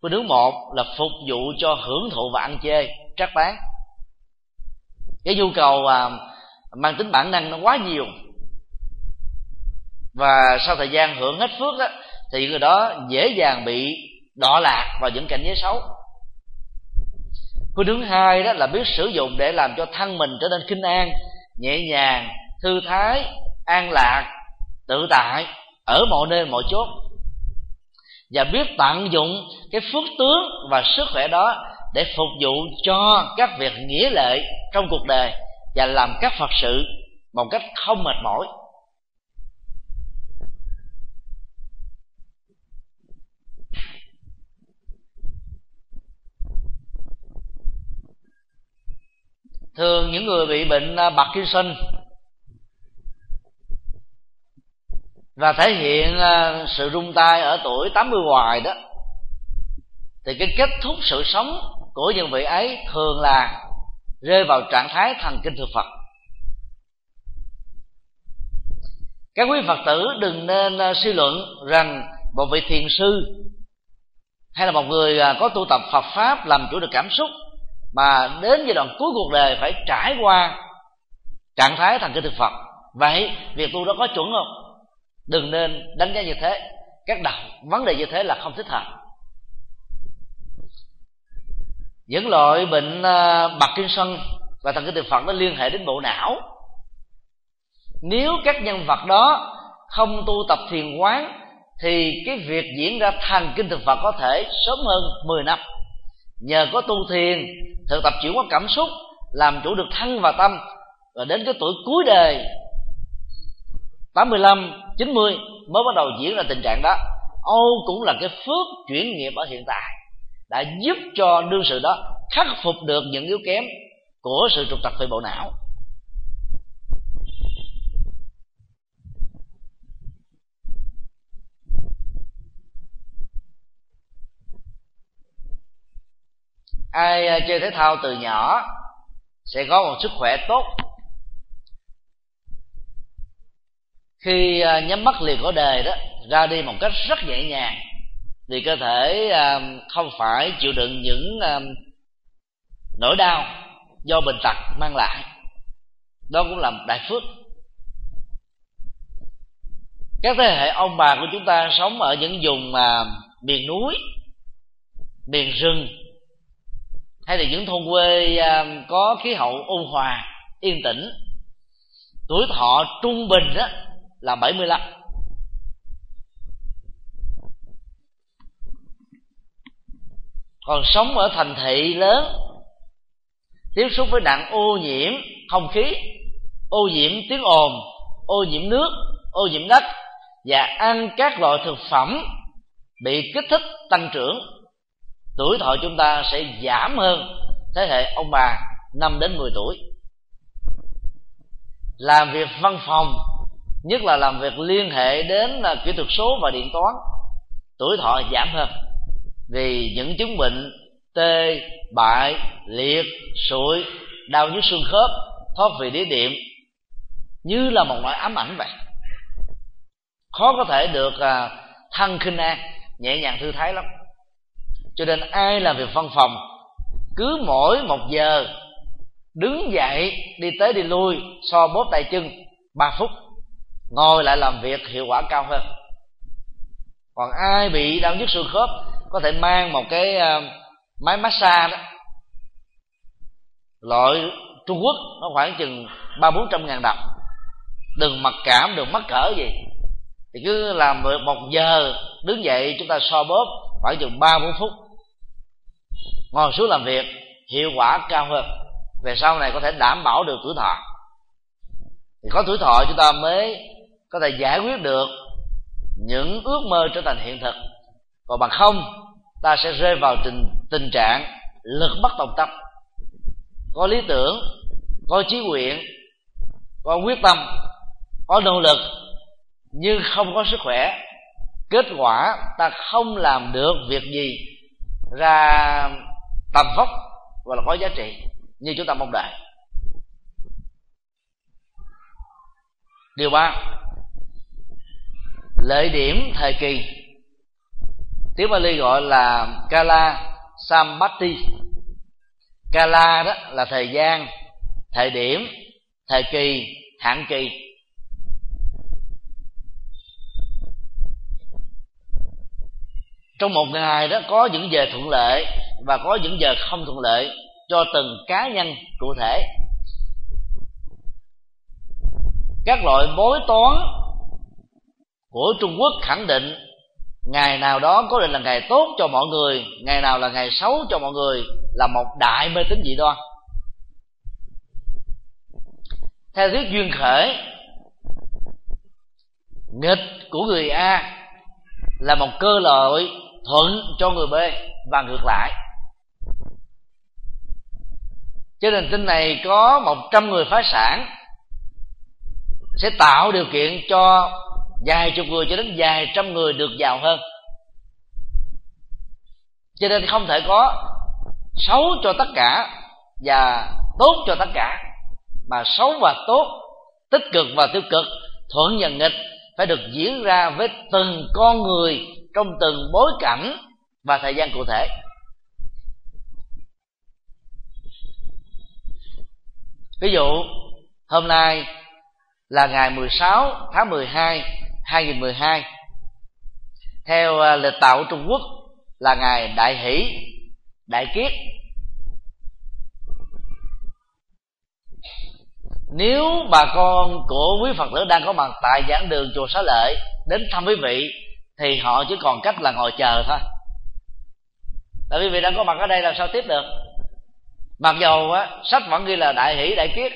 A: Khuynh hướng một là phục vụ cho hưởng thụ và ăn chê trác bán. Cái nhu cầu à, mang tính bản năng nó quá nhiều. Và sau thời gian hưởng hết phước á, thì người đó dễ dàng bị đọa lạc vào những cảnh giới xấu. Cái hướng hai đó là biết sử dụng để làm cho thân mình trở nên kinh an, nhẹ nhàng, thư thái, an lạc, tự tại, ở mọi nơi mọi chốt. Và biết tận dụng cái phước tướng và sức khỏe đó để phục vụ cho các việc nghĩa lệ trong cuộc đời và làm các phật sự một cách không mệt mỏi. Thường những người bị bệnh à, Parkinson và thể hiện à, sự rung tay ở tuổi 80 hoài đó, thì cái kết thúc sự sống của những vị ấy thường là rơi vào trạng thái thần kinh thực phật. Các quý phật tử đừng nên à, suy luận rằng một vị thiền sư hay là một người có tu tập phật pháp làm chủ được cảm xúc mà đến giai đoạn cuối cuộc đời phải trải qua trạng thái thành kinh thực phật vậy việc tu đó có chuẩn không? Đừng nên đánh giá như thế. Các đạo vấn đề như thế là không thích hợp. Những loại bệnh uh, Parkinson và thần kinh thực phật nó liên hệ đến bộ não. Nếu các nhân vật đó không tu tập thiền quán thì cái việc diễn ra thần kinh thực phật có thể sớm hơn 10 năm nhờ có tu thiền thực tập chuyển hóa cảm xúc làm chủ được thân và tâm và đến cái tuổi cuối đời. 85, 90 mới bắt đầu diễn ra tình trạng đó. Âu cũng là cái phước chuyển nghiệp ở hiện tại đã giúp cho đương sự đó khắc phục được những yếu kém của sự trục trặc về bộ não. Ai à, chơi thể thao từ nhỏ sẽ có một sức khỏe tốt. Khi à, nhắm mắt liền có đề đó, ra đi một cách rất nhẹ nhàng, thì cơ thể à, không phải chịu đựng những nỗi đau do bệnh tật mang lại. Đó cũng là một đại phước. Các thế hệ ông bà của chúng ta sống ở những vùng mà miền núi, miền rừng hay là những thôn quê à, có khí hậu ôn hòa, yên tĩnh, tuổi thọ trung bình đó là 75 còn sống ở thành thị lớn, tiếp xúc với nạn ô nhiễm không khí, ô nhiễm tiếng ồn, ô nhiễm nước, ô nhiễm đất và ăn các loại thực phẩm bị kích thích tăng trưởng tuổi thọ chúng ta sẽ giảm hơn thế hệ ông bà 5 đến 10 tuổi. Làm việc văn phòng, nhất là làm việc liên hệ đến là kỹ thuật số và điện toán, tuổi thọ giảm hơn vì những chứng bệnh tê, bại, liệt, sụi, đau nhức xương khớp, thoát vị đĩa điểm, như là một loại ám ảnh vậy. Khó có thể được à, thăng khinh an, nhẹ nhàng thư thái lắm cho nên ai làm việc văn phòng cứ mỗi một giờ đứng dậy đi tới đi lui so bóp tay chân ba phút ngồi lại làm việc hiệu quả cao hơn. Còn ai bị đau nhức xương khớp có thể mang một cái uh, máy massage đó. Loại trung quốc nó khoảng chừng ba bốn trăm ngàn đồng. Đừng mặc cảm đừng mắc cỡ gì. Thì cứ làm một giờ đứng dậy chúng ta so bóp khoảng chừng ba bốn phút ngồi xuống làm việc, hiệu quả cao hơn. Về sau này có thể đảm bảo được tuổi thọ. Thì có tuổi thọ chúng ta mới có thể giải quyết được những ước mơ trở thành hiện thực. Còn bằng không, ta sẽ rơi vào tình tình trạng lực bất tòng tâm. Có lý tưởng, có chí nguyện, có quyết tâm, có nỗ lực, nhưng không có sức khỏe. Kết quả ta không làm được việc gì ra tầm vóc và là có giá trị như chúng ta mong đợi. Điều ba, lợi điểm thời kỳ. Tiếng Bali gọi là Kala Sambati Kala đó là thời gian, thời điểm, thời kỳ, hạn kỳ. Trong một ngày đó, có những giờ thuận lợi và có những giờ không thuận lợi cho từng cá nhân cụ thể. Các loại bối toán của trung quốc khẳng định ngày nào đó có định là ngày tốt cho mọi người, ngày nào là ngày xấu cho mọi người là một đại mê tín dị đoan. Theo thuyết duyên khởi, nghịch của người a là một cơ lợi thuận cho người b và ngược lại. Trên nền tinh này có một trăm người phá sản sẽ tạo điều kiện cho vài chục người cho đến vài trăm người được giàu hơn. Cho nên không thể có xấu cho tất cả và tốt cho tất cả, mà xấu và tốt, tích cực và tiêu cực, thuận và nghịch phải được diễn ra với từng con người trong từng bối cảnh và thời gian cụ thể. Ví dụ, hôm nay là ngày 16 tháng 12 2012 theo à, lịch tạo Trung Quốc là ngày đại hỷ, đại kiết. Nếu bà con của quý phật tử đang có mặt tại giảng đường chùa xá lợi đến thăm quý vị thì họ chỉ còn cách là ngồi chờ thôi. Tại vì vị đang có mặt ở đây làm sao tiếp được? Mặc dầu á, sách vẫn ghi là đại hỷ, đại kiết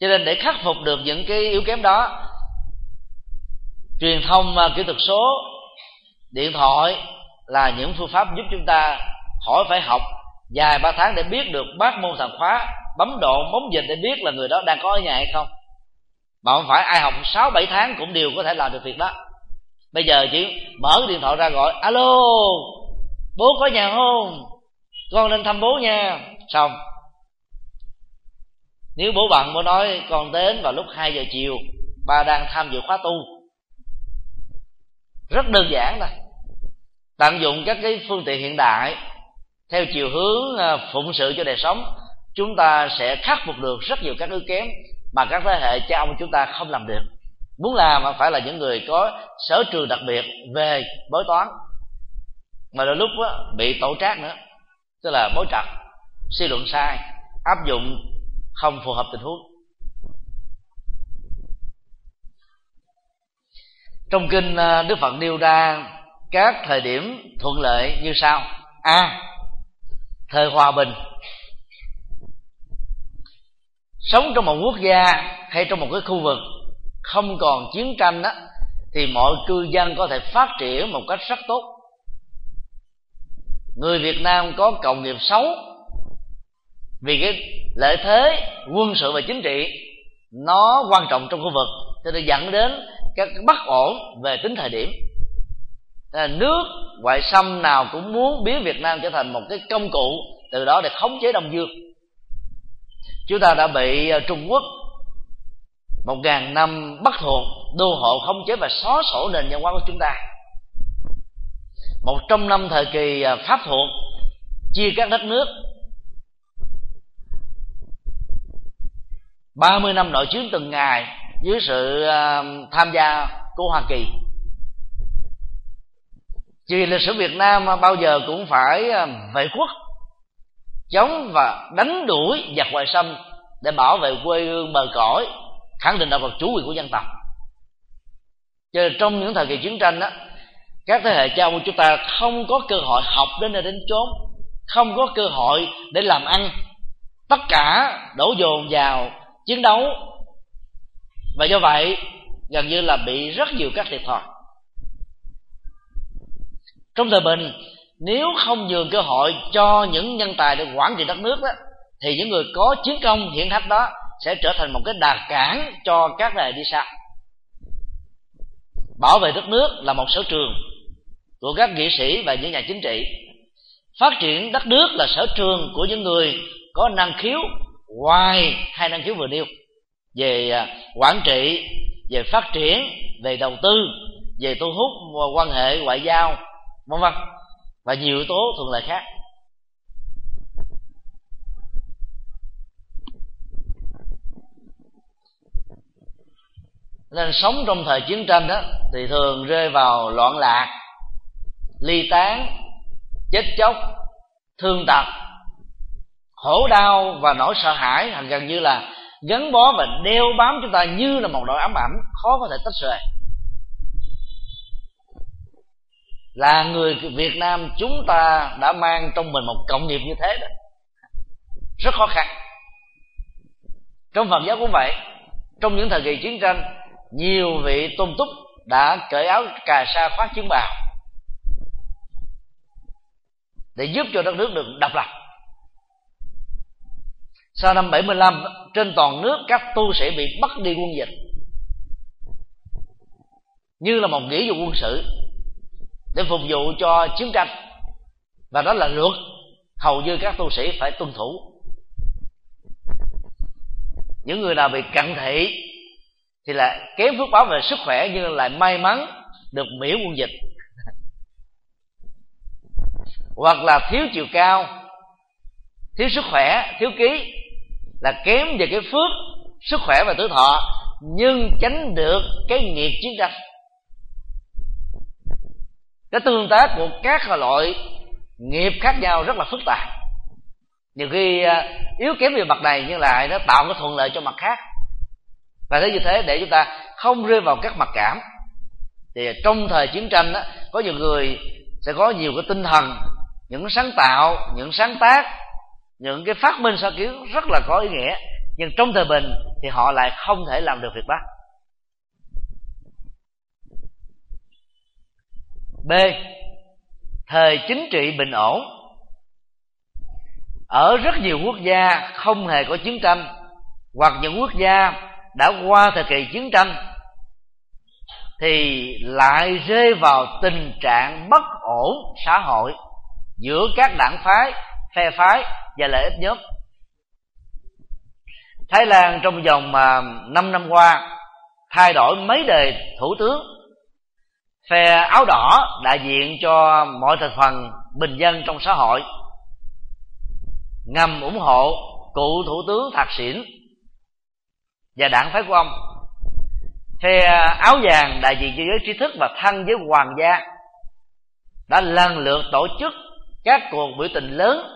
A: cho nên để khắc phục được những cái yếu kém đó, truyền thông kỹ thuật số, điện thoại là những phương pháp giúp chúng ta khỏi phải học dài ba tháng để biết được bát môn thần khóa, bấm độ, bấm dịch để biết là người đó đang có ở nhà hay không mà không phải ai học sáu bảy tháng cũng đều có thể làm được việc đó. Bây giờ chỉ mở điện thoại ra gọi, alo, bố có nhà không? Con lên thăm bố nha. Xong. Nếu bố bạn bố nói con đến vào lúc 2 giờ chiều, ba đang tham dự khóa tu. Rất đơn giản thôi. Tận dụng các cái phương tiện hiện đại, theo chiều hướng à, phụng sự cho đời sống, chúng ta sẽ khắc phục được rất nhiều các ưu kém mà các thế hệ cha ông chúng ta không làm được muốn làm phải là những người có sở trường đặc biệt về bói toán. Mà đôi lúc đó, bị tổ trác nữa tức là bối trật suy luận sai áp dụng không phù hợp tình huống. Trong kinh ờ, đức phật nêu ra các thời điểm thuận lợi như sau. A. Thời hòa bình sống trong một quốc gia hay trong một cái khu vực không còn chiến tranh đó thì mọi cư dân có thể phát triển một cách rất tốt. Người việt nam có cộng nghiệp xấu vì cái lợi thế quân sự và chính trị, nó quan trọng trong khu vực, cho nên dẫn đến các bất ổn về tính thời điểm. Là nước ngoại xâm nào cũng muốn biến việt nam trở thành một cái công cụ từ đó để khống chế đông dương chúng ta đã bị ờ, trung quốc một ngàn năm bắt thuộc, đô hộ khống chế và xóa sổ nền văn hóa của chúng ta. Một trăm năm thời kỳ ờ, pháp thuộc, chia các đất nước. 30 năm nội chiến từng ngày dưới sự ờ, tham gia của Hoa Kỳ. Vì lịch sử Việt Nam bao giờ cũng phải vệ quốc chống và đánh đuổi giặc ngoại xâm để bảo vệ quê hương bờ cõi, khẳng định độc lập chủ quyền của dân tộc. Cho nên trong những thời kỳ chiến tranh đó các thế hệ cha ông chúng ta không có cơ hội học đến nơi đến chốn, không có cơ hội để làm ăn. Tất cả đổ dồn vào chiến đấu. Và do vậy, gần như là bị rất nhiều các thiệt thòi. Trong thời bình nếu không nhường cơ hội cho những nhân tài để quản trị đất nước đó, thì những người có chiến công hiển hách đó sẽ trở thành một cái đà cản cho các đời đi sau bảo vệ đất nước là một sở trường của các nghị sĩ và những nhà chính trị. Phát triển đất nước là sở trường của những người có năng khiếu ngoài hai năng khiếu vừa nêu về à, quản trị, về phát triển, về đầu tư, về thu hút quan hệ ngoại giao, vân vân và nhiều yếu tố thuận lợi khác. Nên sống trong thời chiến tranh đó, thì thường rơi vào loạn lạc, ly tán, chết chóc, thương tật, khổ đau và nỗi sợ hãi gần như là gắn bó và đeo bám chúng ta như là một nỗi ám ảnh khó có thể tách rời. Là người Việt Nam chúng ta đã mang trong mình một cộng nghiệp như thế đó. Rất khó khăn. Trong Phật giáo cũng vậy. Trong những thời kỳ chiến tranh, nhiều vị tôn túc đã cởi áo cà sa khoác chiến bào để giúp cho đất nước được độc lập. Sau năm 75 trên toàn nước các tu sĩ bị bắt đi quân dịch, như là một nghĩa vụ quân sự để phục vụ cho chiến tranh. Và đó là luật, hầu như các tu sĩ phải tuân thủ. Những người nào bị cận thị thì là kém phước báo về sức khỏe nhưng lại may mắn được miễn quân dịch. Hoặc là thiếu chiều cao, thiếu sức khỏe, thiếu ký là kém về cái phước, sức khỏe và tuổi thọ, nhưng tránh được cái nghiệp chiến tranh cái tương tác của các loại nghiệp khác nhau rất là phức tạp. Nhiều khi à, yếu kém về mặt này nhưng lại nó tạo cái thuận lợi cho mặt khác. Và thế như thế để chúng ta không rơi vào các mặt cảm, thì trong thời chiến tranh đó có nhiều người sẽ có nhiều cái tinh thần, những sáng tạo, những sáng tác, những cái phát minh sáng kiến rất là có ý nghĩa, nhưng trong thời bình thì họ lại không thể làm được việc đó. B. Thời chính trị bình ổn. Ở rất nhiều quốc gia không hề có chiến tranh, hoặc những quốc gia đã qua thời kỳ chiến tranh, thì lại rơi vào tình trạng bất ổn xã hội giữa các đảng phái, phe phái và lợi ích nhóm. Thái lan trong vòng mà năm năm qua thay đổi mấy đời thủ tướng phe áo đỏ đại diện cho mọi thành phần bình dân trong xã hội. Ngầm ủng hộ cựu thủ tướng thạc xỉn và đảng phái của ông. Phe áo vàng đại diện cho giới trí thức và thân với hoàng gia đã lần lượt tổ chức các cuộc biểu tình lớn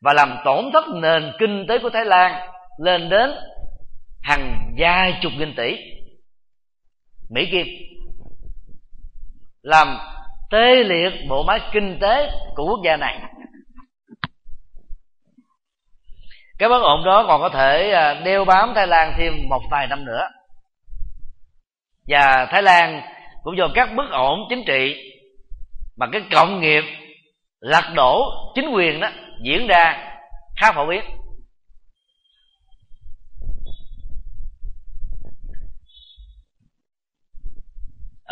A: và làm tổn thất nền kinh tế của thái lan lên đến hàng vài chục nghìn tỷ. Mỹ kim làm tê liệt bộ máy kinh tế của quốc gia này. Cái bất ổn đó còn có thể à, đeo bám thái lan thêm một vài năm nữa. Và thái lan cũng do các bất ổn chính trị mà cái cộng nghiệp, lật đổ chính quyền đó diễn ra khá phổ biến.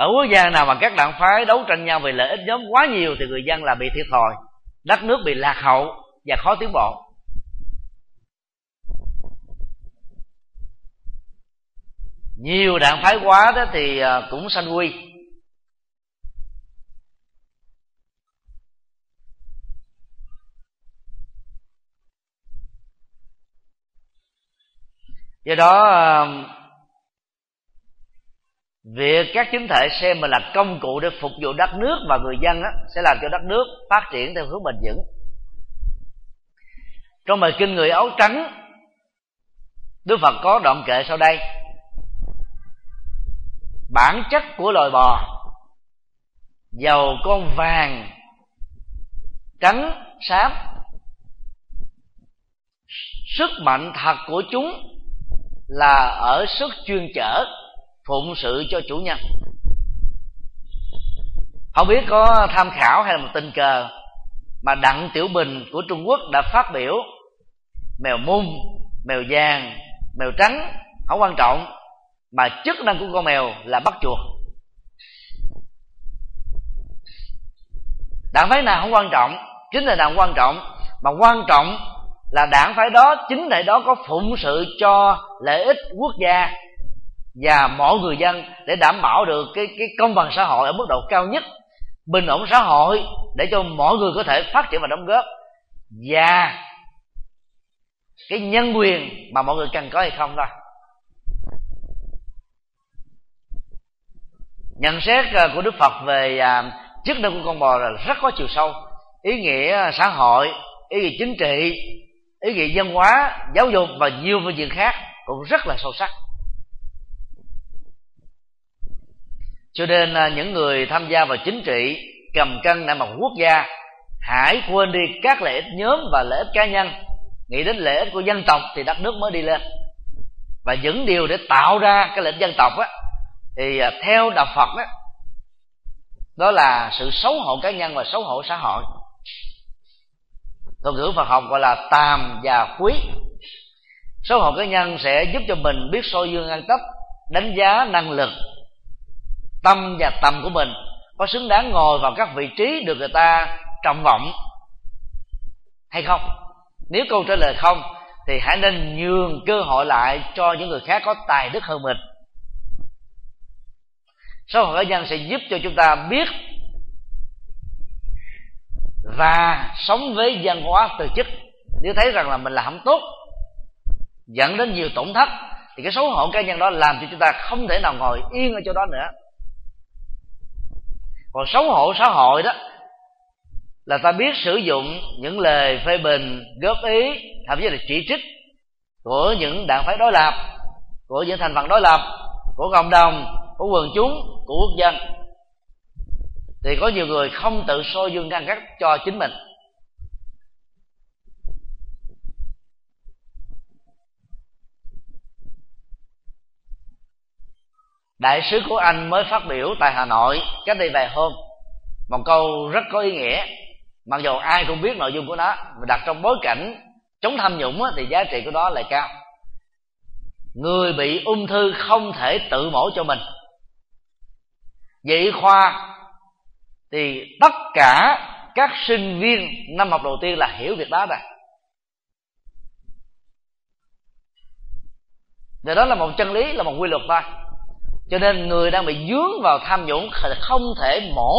A: Ở quốc gia nào mà các đảng phái đấu tranh nhau về lợi ích nhóm quá nhiều thì người dân là bị thiệt thòi, đất nước bị lạc hậu và khó tiến bộ. Nhiều đảng phái quá đó thì à, cũng sanh quy. Do đó à, việc các chính thể xem mình là công cụ để phục vụ đất nước và người dân á, sẽ làm cho đất nước phát triển theo hướng bền vững. Trong bài kinh người áo trắng đức phật có đoạn kệ sau đây. Bản chất của loài bò dầu con vàng trắng xám sức mạnh thật của chúng là ở sức chuyên chở phụng sự cho chủ nhân. Không biết có tham khảo hay là một tình cờ mà đặng tiểu bình của trung quốc đã phát biểu, mèo mung mèo vàng, mèo trắng, không quan trọng, mà chức năng của con mèo là bắt chuột. Đảng phái nào không quan trọng, chính là đảng quan trọng, mà quan trọng là đảng phái đó, chính tại đó có phụng sự cho lợi ích quốc gia và mọi người dân để đảm bảo được cái cái công bằng xã hội ở mức độ cao nhất, bình ổn xã hội để cho mọi người có thể phát triển và đóng góp. Và cái nhân quyền mà mọi người cần có hay không thôi. Nhận xét à, của đức phật về à, chức năng của con bò là rất có chiều sâu. Ý nghĩa à, xã hội, ý nghĩa chính trị, ý nghĩa văn hóa, giáo dục và nhiều phương diện khác cũng rất là sâu sắc. Cho nên à, những người tham gia vào chính trị, cầm cân nằm một quốc gia, hãy quên đi các lợi ích nhóm và lợi ích cá nhân. Nghĩ đến lợi ích của dân tộc thì đất nước mới đi lên. Và những điều để tạo ra cái lợi ích dân tộc á, thì à, theo đạo phật đó đó là sự xấu hổ cá nhân và xấu hổ xã hội. Thuật ngữ phật học gọi là tàm và quý. Xấu hổ cá nhân sẽ giúp cho mình biết soi dương ăn tấp đánh giá năng lực tâm và tầm của mình. Có xứng đáng ngồi vào các vị trí được người ta trọng vọng hay không? Nếu câu trả lời không, thì hãy nên nhường cơ hội lại cho những người khác có tài đức hơn mình. Số hội cá nhân sẽ giúp cho chúng ta biết và sống với văn hóa từ chức. Nếu thấy rằng là mình là không tốt, dẫn đến nhiều tổn thất, thì cái xấu hổ cá nhân đó làm cho chúng ta không thể nào ngồi yên ở chỗ đó nữa còn xấu hổ xã hội đó, là ta biết sử dụng những lời phê bình, góp ý, thậm chí là chỉ trích của những đảng phái đối lập, của những thành phần đối lập, của cộng đồng, của quần chúng, của quốc dân. Thì có nhiều người không tự soi dương ngăn cách cho chính mình. Đại sứ của anh mới phát biểu tại hà nội, cách đây vài hôm. Một câu rất có ý nghĩa. Mặc dù ai cũng biết nội dung của nó và đặt trong bối cảnh chống tham nhũng thì giá trị của nó lại cao. Người bị ung thư không thể tự mổ cho mình. Vậy khoa, thì tất cả các sinh viên năm học đầu tiên là hiểu việc đó rồi. Và đó là một chân lý, là một quy luật thôi cho nên người đang bị dướng vào tham nhũng không thể mổ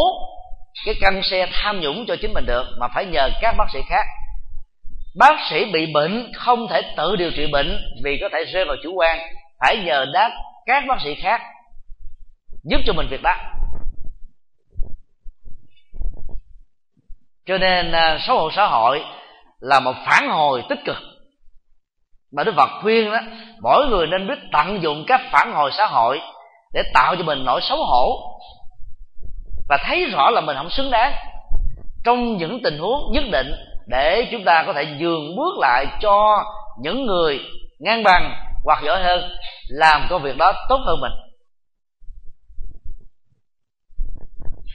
A: cái căn xe tham nhũng cho chính mình được, mà phải nhờ các bác sĩ khác. Bác sĩ bị bệnh không thể tự điều trị bệnh vì có thể rơi vào chủ quan. Phải nhờ đáp các bác sĩ khác giúp cho mình việc đó. Cho nên à, xấu hổ xã hội là một phản hồi tích cực. Mà đức phật khuyên đó, mỗi người nên biết tận dụng các phản hồi xã hội để tạo cho mình nỗi xấu hổ và thấy rõ là mình không xứng đáng trong những tình huống nhất định để chúng ta có thể dường bước lại cho những người ngang bằng hoặc giỏi hơn, làm công việc đó tốt hơn mình.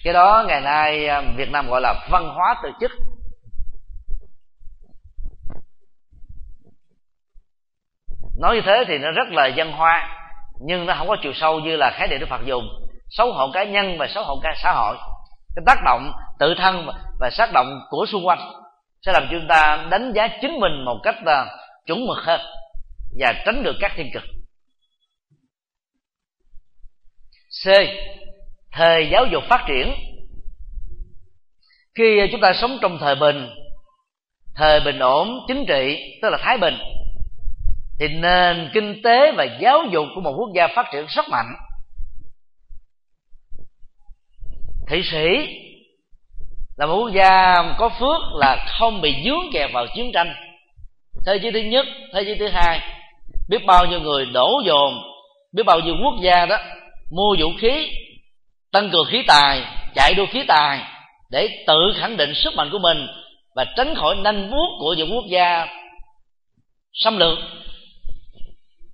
A: Cái đó ngày nay à, việt nam gọi là văn hóa từ chức. Nói như thế thì nó rất là văn hoa nhưng nó không có chiều sâu như là khái niệm đức phật dùng. Xấu hổ cá nhân và xấu hổ cả xã hội. Cái tác động tự thân và tác động của xung quanh sẽ làm chúng ta đánh giá chính mình một cách uh, chuẩn mực hơn và tránh được các thiên cực. C. Thời giáo dục phát triển. Khi chúng ta sống trong thời bình thời bình ổn chính trị tức là thái bình thì nền kinh tế và giáo dục của một quốc gia phát triển rất mạnh. Thị sĩ là một quốc gia có phước là không bị dướng kẹt vào chiến tranh. Thế giới thứ nhất, thế giới thứ hai, biết bao nhiêu người đổ dồn, biết bao nhiêu quốc gia đó mua vũ khí, tăng cường khí tài, chạy đua khí tài để tự khẳng định sức mạnh của mình và tránh khỏi nanh vuốt của những quốc gia xâm lược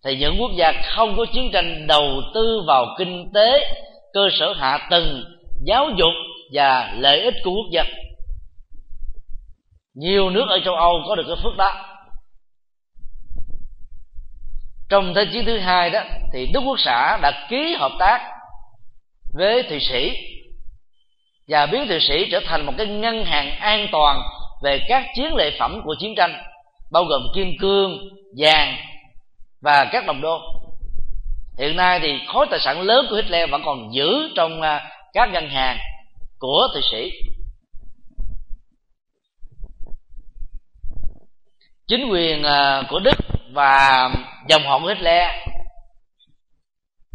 A: thì những quốc gia không có chiến tranh đầu tư vào kinh tế, cơ sở hạ tầng, giáo dục và lợi ích của quốc dân nhiều nước ở châu âu có được cái phước đó. Trong thế chiến thứ hai đó, thì đức quốc xã đã ký hợp tác với thụy sĩ và biến thụy sĩ trở thành một cái ngân hàng an toàn về các chiến lợi phẩm của chiến tranh, bao gồm kim cương, vàng và các đồng đô. Hiện nay thì khối tài sản lớn của Hitler vẫn còn giữ trong à, các ngân hàng của thụy sĩ. Chính quyền à, của đức và dòng họ của hitler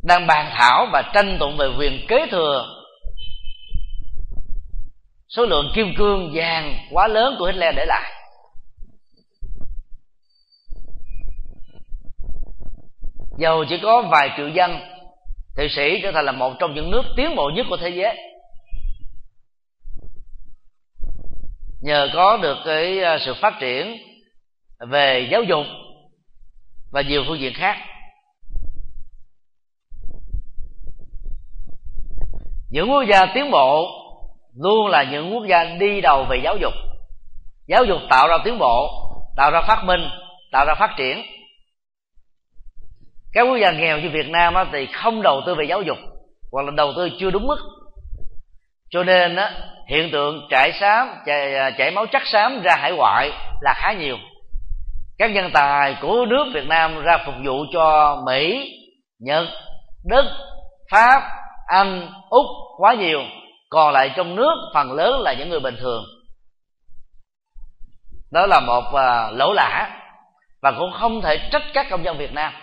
A: đang bàn thảo và tranh tụng về quyền kế thừa số lượng kim cương vàng quá lớn của hitler để lại. Dầu chỉ có vài triệu dân, thụy sĩ trở thành là một trong những nước tiến bộ nhất của thế giới. Nhờ có được cái à, sự phát triển về giáo dục và nhiều phương diện khác. Những quốc gia tiến bộ luôn là những quốc gia đi đầu về giáo dục. Giáo dục tạo ra tiến bộ, tạo ra phát minh, tạo ra phát triển các quốc gia nghèo như việt nam thì không đầu tư về giáo dục hoặc là đầu tư chưa đúng mức. Cho nên á, hiện tượng chảy xám chảy, à, chảy máu chắc xám ra hải ngoại là khá nhiều. Các nhân tài của nước việt nam ra phục vụ cho mỹ nhật đức pháp anh úc quá nhiều. Còn lại trong nước phần lớn là những người bình thường. Đó là một uh, lỗ lã và cũng không thể trách các công dân việt nam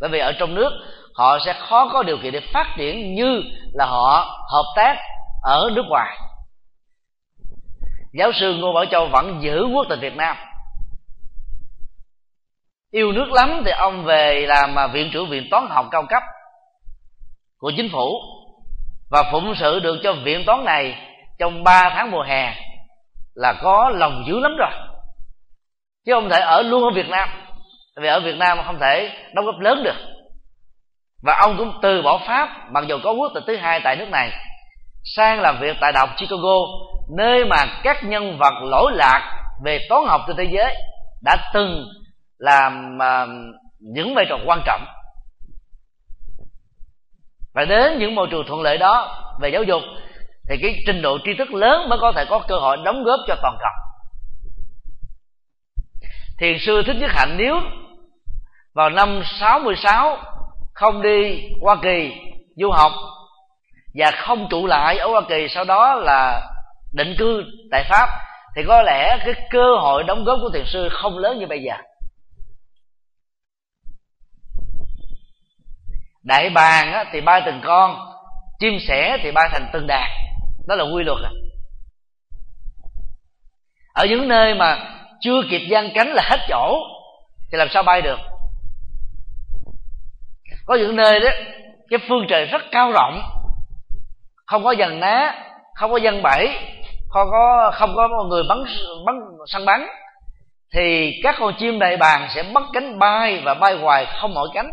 A: bởi vì ở trong nước, họ sẽ khó có điều kiện để phát triển như là họ hợp tác ở nước ngoài. Giáo sư ngô bảo châu vẫn giữ quốc tịch việt nam. Yêu nước lắm thì ông về làm à, viện trưởng viện toán học cao cấp của chính phủ và phụng sự được cho viện toán này trong 3 tháng mùa hè là có lòng dữ lắm rồi. Chứ không thể ở luôn ở việt nam vì ở việt nam không thể đóng góp lớn được. Và ông cũng từ bỏ pháp mặc dù có quốc tịch thứ hai tại nước này sang làm việc tại đại học Chicago nơi mà các nhân vật lỗi lạc về toán học trên thế giới đã từng làm uh, những vai trò quan trọng. Và đến những môi trường thuận lợi đó về giáo dục thì cái trình độ tri thức lớn mới có thể có cơ hội đóng góp cho toàn cầu. Thiền sư thích nhất hạnh nếu vào năm 66 không đi Hoa Kỳ du học và không trụ lại ở Hoa Kỳ. Sau đó là định cư tại Pháp. Thì có lẽ cái cơ hội đóng góp của thiền sư không lớn như bây giờ. Đại bàng á, thì bay từng con chim sẻ thì bay thành từng đàn đó là quy luật à. ở những nơi mà chưa kịp gian cánh là hết chỗ thì làm sao bay được? Có những nơi đó, cái phương trời rất cao rộng. Không có dần ná, không có dân bẫy, không có không có người bắn bắn săn bắn. Thì các con chim đại bàng sẽ bắt cánh bay và bay hoài không mỏi cánh.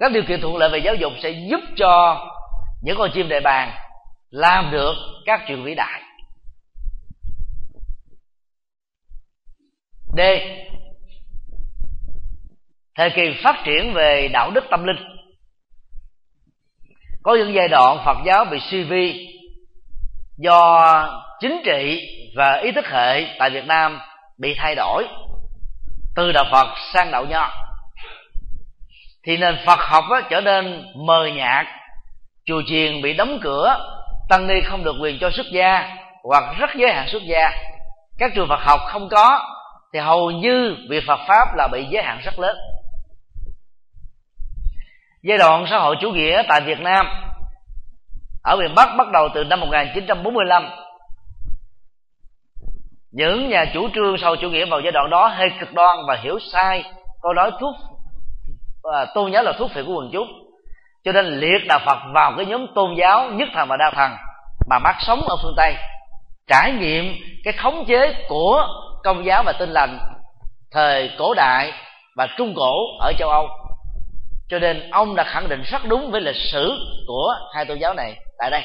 A: Các điều kiện thuận lợi về giáo dục sẽ giúp cho những con chim đại bàng làm được các chuyện vĩ đại. D thời kỳ phát triển về đạo đức tâm linh. Có những giai đoạn phật giáo bị suy vi do chính trị và ý thức hệ tại việt nam bị thay đổi từ đạo phật sang đạo nho. Thì nền phật học á, trở nên mờ nhạt chùa chiền bị đóng cửa tăng ni không được quyền cho xuất gia hoặc rất giới hạn xuất gia. Các trường phật học không có thì hầu như việc phật pháp là bị giới hạn rất lớn giai đoạn xã hội chủ nghĩa tại Việt Nam ở miền Bắc bắt đầu từ năm 1945 những nhà chủ trương sau chủ nghĩa vào giai đoạn đó hơi cực đoan và hiểu sai câu nói thuốc và tôn giáo là thuốc phiện của quần chúng. Cho nên liệt đạo Phật vào cái nhóm tôn giáo nhất thần và đa thần mà bác sống ở phương Tây, trải nghiệm cái khống chế của công giáo và Tin lành thời cổ đại và trung cổ ở châu Âu cho nên ông đã khẳng định rất đúng với lịch sử của hai tôn giáo này tại đây.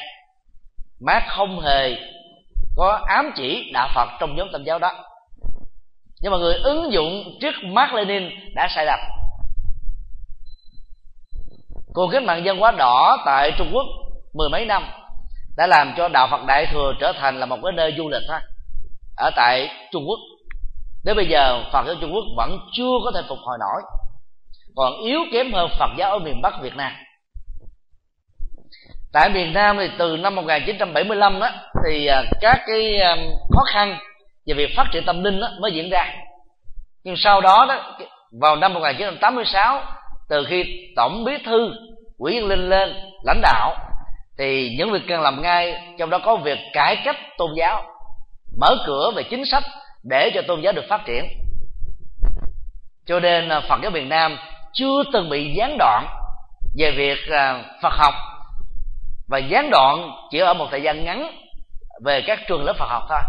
A: Mark không hề có ám chỉ đạo Phật trong nhóm tâm giáo đó. Nhưng mà người ứng dụng trước Mark Lenin đã sai lầm. Cuộc cách mạng dân hóa đỏ tại Trung Quốc mười mấy năm đã làm cho đạo Phật Đại thừa trở thành là một cái nơi du lịch thôi ở tại Trung Quốc. Đến bây giờ Phật giáo Trung Quốc vẫn chưa có thể phục hồi nổi còn yếu kém hơn Phật giáo ở miền Bắc Việt Nam. Tại miền Nam thì từ năm 1975 đó thì à, các cái à, khó khăn về việc phát triển tâm linh đó mới diễn ra. Nhưng sau đó đó, vào năm 1986 từ khi tổng bí thư, quỹ Yên Linh lên, lãnh đạo, thì những việc cần làm ngay, trong đó có việc cải cách tôn giáo, mở cửa về chính sách để cho tôn giáo được phát triển. Cho nên à, Phật giáo miền Nam chưa từng bị gián đoạn về việc à, Phật học. Và gián đoạn chỉ ở một thời gian ngắn về các trường lớp Phật học thôi.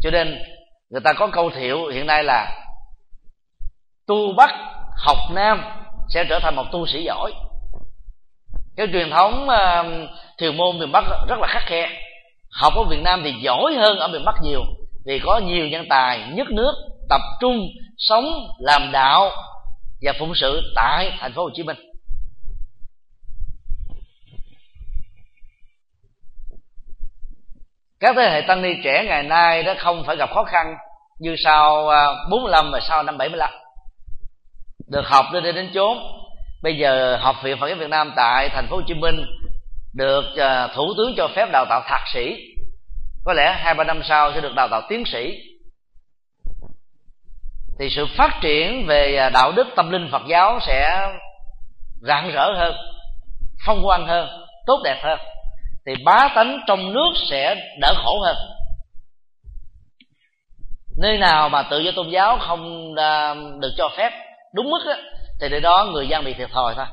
A: Cho nên người ta có câu thiệu hiện nay là tu Bắc học Nam sẽ trở thành một tu sĩ giỏi. Cái truyền thống uh, thiền môn miền Bắc rất là khắc khe. Học ở Việt Nam thì giỏi hơn ở miền Bắc nhiều vì có nhiều nhân tài nhất nước tập trung sống làm đạo và phụng sự tại thành phố Hồ Chí Minh. Các thế hệ tăng ni trẻ ngày nay đó không phải gặp khó khăn như sau à, 45 và sau năm 75 được học đến đây đến chốn. Bây giờ học viện Phật giáo Việt Nam tại thành phố Hồ Chí Minh được à, thủ tướng cho phép đào tạo thạc sĩ. Có lẽ hai ba năm sau sẽ được đào tạo tiến sĩ thì sự phát triển về à, đạo đức tâm linh phật giáo sẽ rạng rỡ hơn phong quang hơn tốt đẹp hơn. Thì bá tánh trong nước sẽ đỡ khổ hơn. Nơi nào mà tự do tôn giáo không à, được cho phép đúng mức đó, thì nơi đó người dân bị thiệt thòi thôi.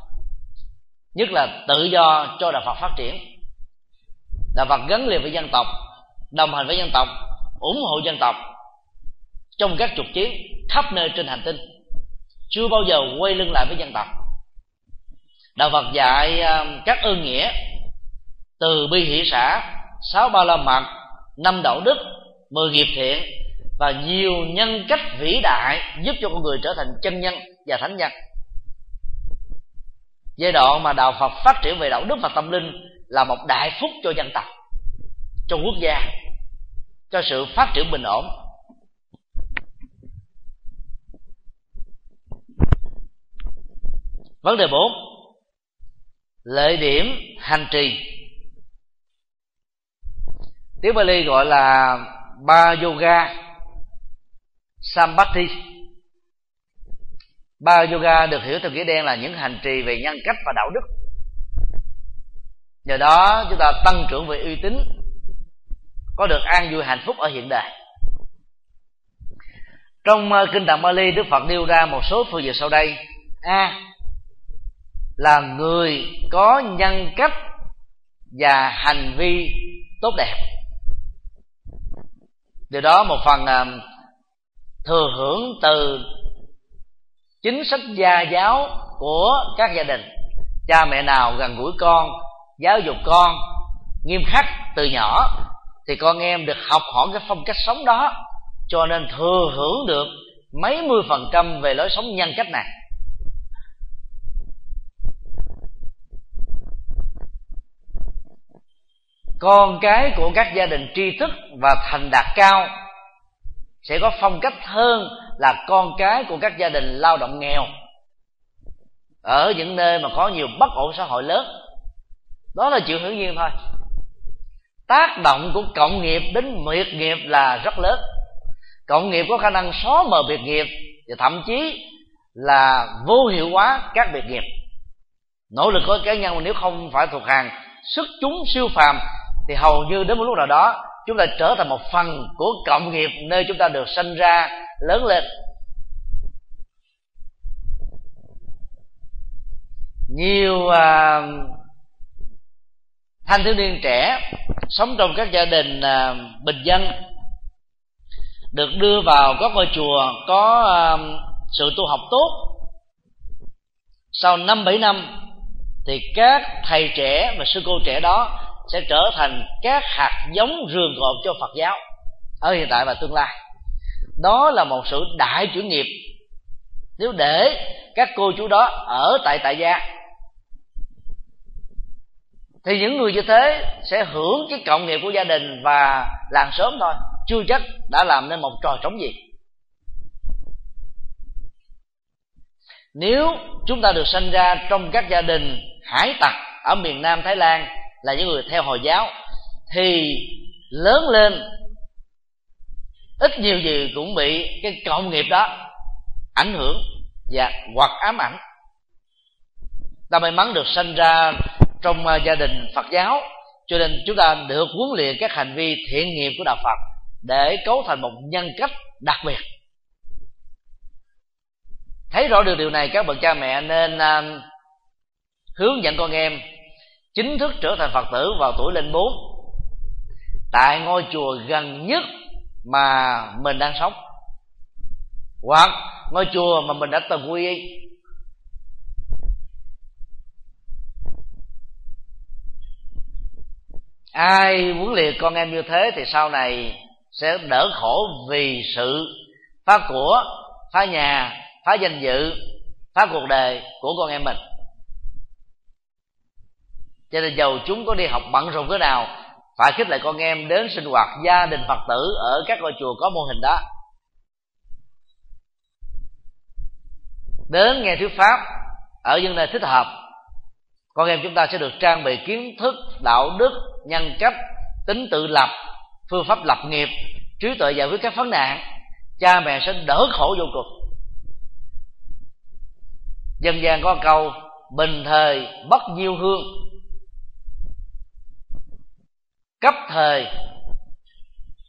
A: Nhất là tự do cho đạo phật phát triển. Đạo phật gắn liền với dân tộc đồng hành với dân tộc ủng hộ dân tộc trong các trục chiến khắp nơi trên hành tinh. Chưa bao giờ quay lưng lại với dân tộc. Đạo phật dạy à, các ơn nghĩa từ bi hỷ xã, sáu ba la mật, năm đạo đức, mười nghiệp thiện và nhiều nhân cách vĩ đại giúp cho con người trở thành chân nhân và thánh nhân. Giai đoạn mà đạo phật phát triển về đạo đức và tâm linh là một đại phúc cho dân tộc, cho quốc gia, cho sự phát triển bình ổn. Vấn đề 4 lợi điểm hành trì. Tiếng Bali gọi là ba yoga sambati ba yoga được hiểu theo nghĩa đen là những hành trì về nhân cách và đạo đức. Nhờ đó, chúng ta tăng trưởng về uy tín, có được an vui hạnh phúc ở hiện đời trong ờ, kinh tạng Bali, Đức Phật nêu ra một số phương diện sau đây. A là người có nhân cách và hành vi tốt đẹp. Điều đó một phần uh, thừa hưởng từ chính sách gia giáo của các gia đình. Cha mẹ nào gần gũi con giáo dục con nghiêm khắc từ nhỏ thì con em được học hỏi cái phong cách sống đó cho nên thừa hưởng được mấy mươi phần trăm về lối sống nhân cách này. Con cái của các gia đình tri thức và thành đạt cao sẽ có phong cách hơn là con cái của các gia đình lao động nghèo. Ở những nơi mà có nhiều bất ổn xã hội lớn, đó là chuyện hiển nhiên thôi. Tác động của cộng nghiệp đến miệt nghiệp là rất lớn. Cộng nghiệp có khả năng xóa mờ biệt nghiệp và thậm chí là vô hiệu hóa các biệt nghiệp. Nỗ lực của cá nhân nếu không phải thuộc hàng xuất chúng siêu phàm thì hầu như đến một lúc nào đó chúng ta trở thành một phần của cộng nghiệp nơi chúng ta được sinh ra lớn lên. Nhiều à, thanh thiếu niên trẻ sống trong các gia đình à, bình dân được đưa vào các ngôi chùa có à, sự tu học tốt. Sau năm bảy năm thì các thầy trẻ và sư cô trẻ đó sẽ trở thành các hạt giống rường cột cho phật giáo ở hiện tại và tương lai. Đó là một sự đại chuyển nghiệp. Nếu để các cô chú đó ở tại tại gia, thì những người như thế sẽ hưởng cái cộng nghiệp của gia đình và làng sớm thôi. Chưa chắc đã làm nên một trò trống gì. Nếu chúng ta được sinh ra trong các gia đình hải tặc ở miền nam thái lan là những người theo hồi giáo thì lớn lên ít nhiều gì cũng bị cái cộng nghiệp đó ảnh hưởng và hoặc ám ảnh. Ta may mắn được sinh ra trong à, gia đình phật giáo cho nên chúng ta được huấn luyện các hành vi thiện nghiệp của đạo phật để cấu thành một nhân cách đặc biệt. Thấy rõ được điều này các bậc cha mẹ nên uh, hướng dẫn con em chính thức trở thành phật tử vào tuổi lên bốn. Tại ngôi chùa gần nhất mà mình đang sống. Hoặc ngôi chùa mà mình đã từng quy y. Ai huấn luyện con em như thế thì sau này sẽ đỡ khổ vì sự phá của, phá nhà, phá danh dự, phá cuộc đời của con em mình cho nên giàu chúng có đi học bận rộn thế nào, phải khích lệ con em đến sinh hoạt gia đình phật tử ở các ngôi chùa có mô hình đó. Đến nghe thuyết pháp, ở những nơi thích hợp, con em chúng ta sẽ được trang bị kiến thức, đạo đức, nhân cách, tính tự lập, phương pháp lập nghiệp, trí tuệ giải quyết các vấn nạn. Cha mẹ sẽ đỡ khổ vô cùng. Dân gian có câu, bình thời bất nhiêu hương cấp thời,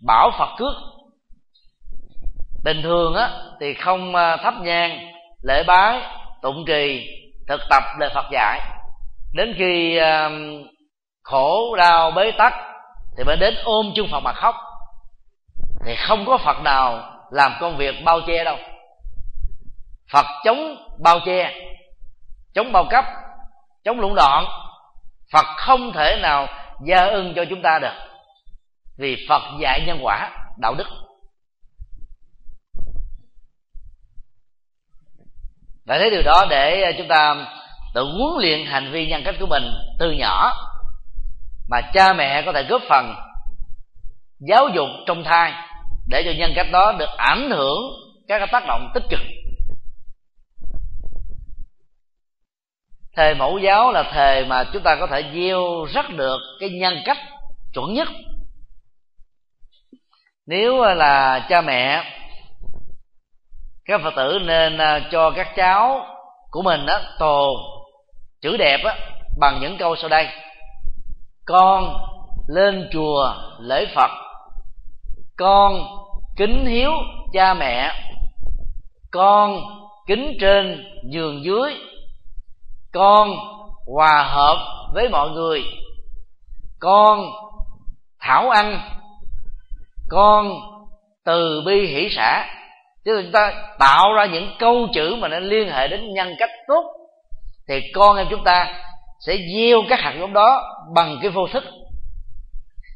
A: bảo phật cước bình thường á, thì không à, thắp nhang, lễ bái, tụng trì thực tập lời phật dạy. Đến khi à, khổ đau bế tắc thì mới đến ôm chung phật mà khóc. Thì không có phật nào làm công việc bao che đâu. Phật chống bao che, chống bao cấp, chống lũng đoạn. Phật không thể nào gia ân cho chúng ta được. Vì phật dạy nhân quả, đạo đức. Phải thấy điều đó để ờ, chúng ta tự huấn luyện hành vi nhân cách của mình từ nhỏ, mà cha mẹ có thể góp phần giáo dục trong thai để cho nhân cách đó được ảnh hưởng các tác động tích cực. Thề mẫu giáo là thề mà chúng ta có thể gieo rất được cái nhân cách chuẩn nhất. Nếu là cha mẹ các phật tử nên à, cho các cháu của mình đó tồ chữ đẹp á, bằng những câu sau đây. Con lên chùa lễ phật. Con kính hiếu cha mẹ. Con kính trên giường dưới con hòa hợp với mọi người. Con thảo ăn. Con từ bi hỷ xã chứ chúng ta tạo ra những câu chữ mà nó liên hệ đến nhân cách tốt, thì con em chúng ta sẽ gieo các hạt giống đó bằng cái vô thức.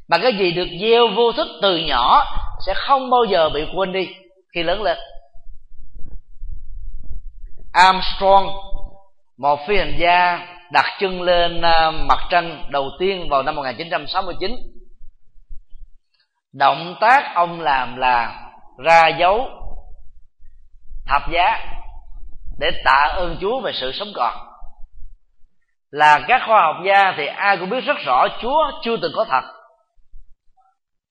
A: Mà cái gì được gieo vô thức từ nhỏ sẽ không bao giờ bị quên đi khi lớn lên. Armstrong một phi hành gia đặt chân lên à, mặt trăng đầu tiên vào năm 1969 động tác ông làm là ra dấu thập giá để tạ ơn Chúa về sự sống còn. Là các khoa học gia thì ai cũng biết rất rõ Chúa chưa từng có thật.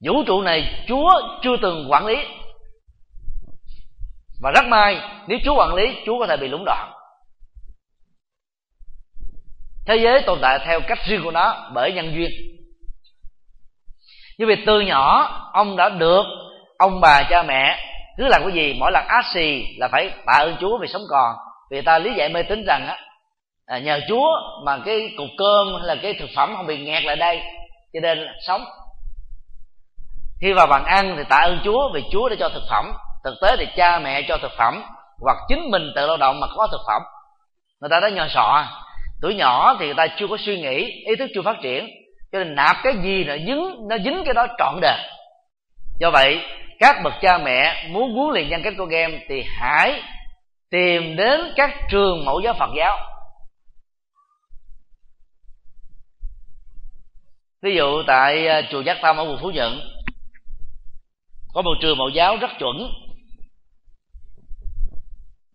A: Vũ trụ này Chúa chưa từng quản lý. Và rất may, nếu Chúa quản lý, Chúa có thể bị lũng đoạn thế giới tồn tại theo cách riêng của nó bởi nhân duyên. Như vậy từ nhỏ ông đã được ông bà cha mẹ cứ làm cái gì mỗi lần ác xì là phải tạ ơn chúa vì sống còn. Vì ta lý giải mê tín rằng á à, nhờ chúa mà cái cục cơm hay là cái thực phẩm không bị nghẹt lại đây cho nên sống. Khi vào bàn ăn thì tạ ơn chúa vì chúa đã cho thực phẩm thực tế thì cha mẹ cho thực phẩm hoặc chính mình tự lao động mà có thực phẩm. Người ta đã nhờ sọ tuổi nhỏ thì người ta chưa có suy nghĩ, ý thức chưa phát triển. Cho nên nạp cái gì nó dính nó dính cái đó trọn đời. Do vậy, các bậc cha mẹ muốn huấn luyện nhân cách con em thì hãy tìm đến các trường mẫu giáo phật giáo. Ví dụ tại à, chùa giác tâm ở quận phú nhuận, có một trường mẫu giáo rất chuẩn.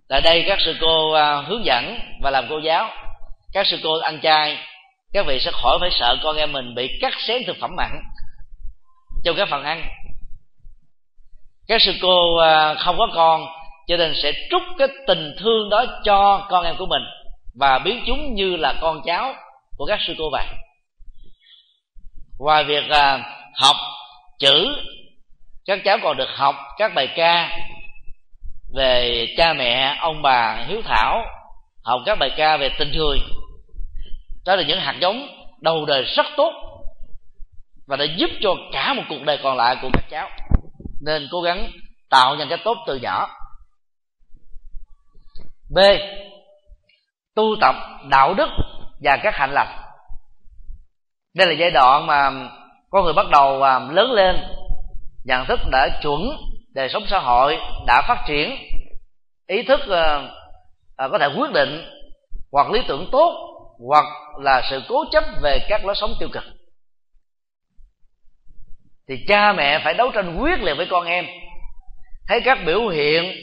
A: Tại đây các sư cô à, hướng dẫn và làm cô giáo các sư cô ăn chay, các vị sẽ khỏi phải sợ con em mình bị cắt xén thực phẩm mặn trong các phần ăn. Các sư cô à, không có con, cho nên sẽ trút cái tình thương đó cho con em của mình và biến chúng như là con cháu của các sư cô vậy ngoài việc à, học chữ, các cháu còn được học các bài ca về cha mẹ, ông bà hiếu thảo học các bài ca về tình người đó là những hạt giống đầu đời rất tốt và đã giúp cho cả một cuộc đời còn lại của các cháu. Nên cố gắng tạo nhân cách tốt từ nhỏ. B. Tu tập đạo đức và các hạnh lành. Đây là giai đoạn mà con người bắt đầu à, lớn lên. Nhận thức đã chuẩn, đời sống xã hội đã phát triển. Ý thức à, à, có thể quyết định hoặc lý tưởng tốt hoặc là sự cố chấp về các lối sống tiêu cực. Thì cha mẹ phải đấu tranh quyết liệt với con em. Thấy các biểu hiện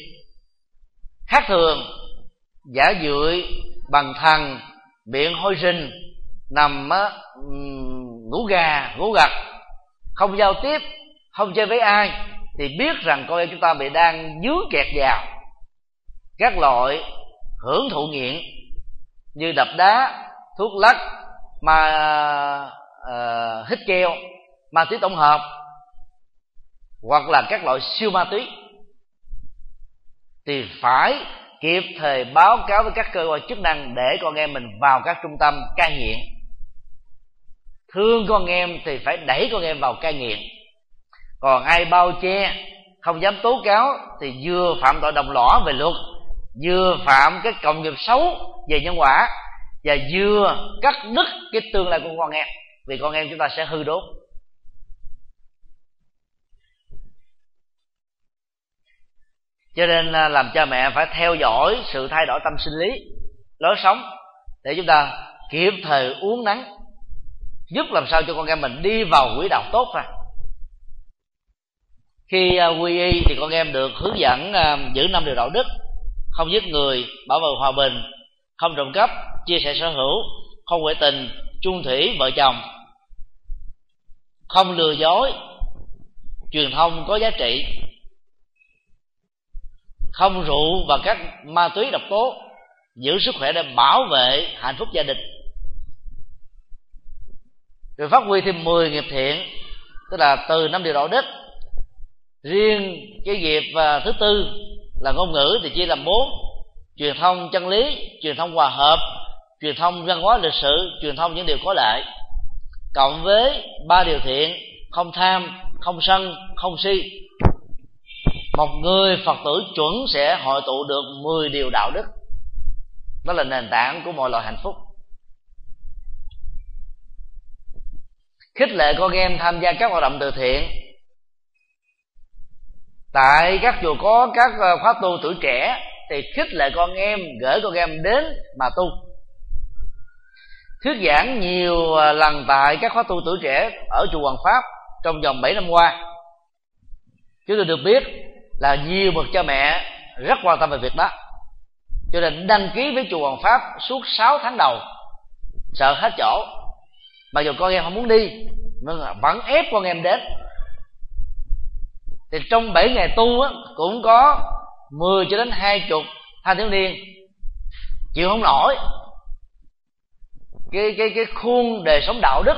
A: khác thường giả dưỡi bằng thần miệng hôi sinh nằm ngủ gà ngủ gật không giao tiếp không chơi với ai thì biết rằng con em chúng ta bị đang dướng kẹt vào các loại hưởng thụ nghiện như đập đá thuốc lắc mà uh, ờ, hít keo ma túy tổng hợp hoặc là các loại siêu ma túy thì phải kịp thời báo cáo với các cơ quan chức năng để con em mình vào các trung tâm cai nghiện. Thương con em thì phải đẩy con em vào cai nghiện. Còn ai bao che không dám tố cáo thì vừa phạm tội đồng lõa về luật vừa phạm cái cộng nghiệp xấu về nhân quả và vừa cắt đứt cái tương lai của con em, vì con em chúng ta sẽ hư đốt cho nên à, làm cha mẹ phải theo dõi sự thay đổi tâm sinh lý, lối sống để chúng ta kịp thời uống nắng, giúp làm sao cho con em mình đi vào quỹ đạo tốt ra. Khi à, quy y thì con em được hướng dẫn à, giữ năm điều đạo đức không giết người, bảo vệ hòa bình. Không trộm cắp, chia sẻ sở hữu. Không ngoại tình, chung thủy, vợ chồng. Không lừa dối, truyền thông có giá trị. Không rượu và các ma túy độc tố, giữ sức khỏe để bảo vệ hạnh phúc gia đình. Rồi phát huy thêm 10 nghiệp thiện, tức là từ năm điều đạo đức, riêng cái nghiệp à, thứ tư là ngôn ngữ thì chia làm bốn truyền thông chân lý, truyền thông hòa hợp, truyền thông văn hóa lịch sử, truyền thông những điều có lợi. Cộng với ba điều thiện, không tham, không sân, không si. Một người phật tử chuẩn sẽ hội tụ được 10 điều đạo đức. Đó là nền tảng của mọi loại hạnh phúc. Khích lệ con em tham gia các hoạt động từ thiện tại các chùa có các ờ, khóa tu tuổi trẻ thì khích lệ con em, gửi con em đến mà tu. Thuyết giảng nhiều ờ, lần tại các khóa tu tuổi trẻ ở chùa Hoàng Pháp trong vòng 7 năm qua. Chúng tôi được biết là nhiều bậc cha mẹ rất quan tâm về việc đó. Cho nên đăng ký với chùa Hoàng Pháp suốt 6 tháng đầu, sợ hết chỗ. Mặc dù con em không muốn đi, nhưng vẫn ép con em đến thì trong 7 ngày tu á, cũng có 10 cho đến hai chục thanh thiếu niên. Chịu không nổi. Cái cái cái khuôn đời sống đạo đức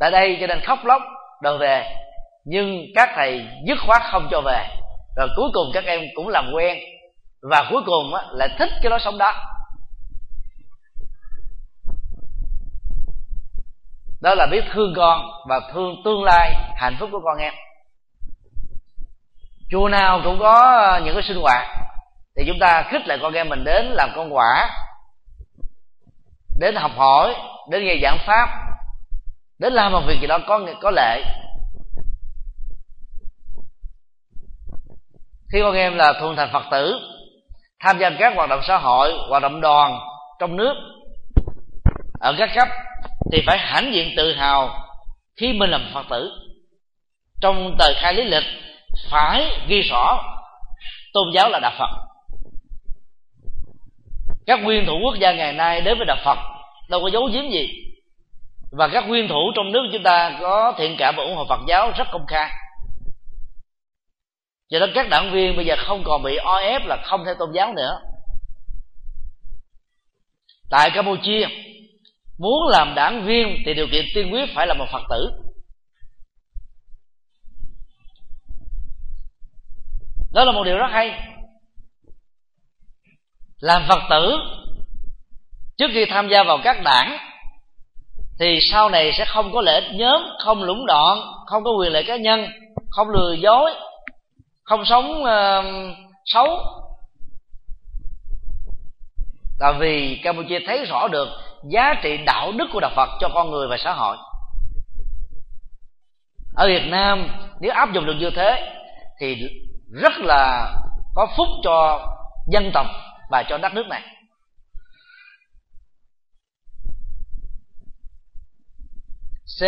A: tại đây cho nên khóc lóc đòi về. Nhưng các thầy dứt khoát không cho về. Rồi cuối cùng các em cũng làm quen. Và cuối cùng á, là thích cái lối sống đó. Đó là biết thương con và thương tương lai hạnh phúc của con em chùa nào cũng có những cái sinh hoạt. Thì chúng ta khích lại con em mình đến làm con quả, đến học hỏi, đến nghe giảng pháp, đến làm một việc gì đó có có lệ. Khi con em là thuần thành phật tử, tham gia các hoạt động xã hội, hoạt động đoàn trong nước, ở các cấp, thì phải hãnh diện tự hào khi mình làm phật tử. Trong tờ khai lý lịch phải ghi rõ. Tôn giáo là đạo phật. Các nguyên thủ quốc gia ngày nay đến với đạo phật đâu có giấu giếm gì. Và các nguyên thủ trong nước chúng ta có thiện cảm và ủng hộ phật giáo rất công khai. Cho nên các đảng viên bây giờ không còn bị o ép là không theo tôn giáo nữa. Tại campuchia, muốn làm đảng viên thì điều kiện tiên quyết phải là một phật tử. Đó là một điều rất hay. Làm phật tử trước khi tham gia vào các đảng thì sau này sẽ không có lợi ích nhóm không lũng đoạn không có quyền lợi cá nhân không lừa dối không sống uh, xấu. Là vì campuchia thấy rõ được giá trị đạo đức của đạo phật cho con người và xã hội. Ở việt nam nếu áp dụng được như thế thì rất là có phúc cho dân tộc và cho đất nước này. C.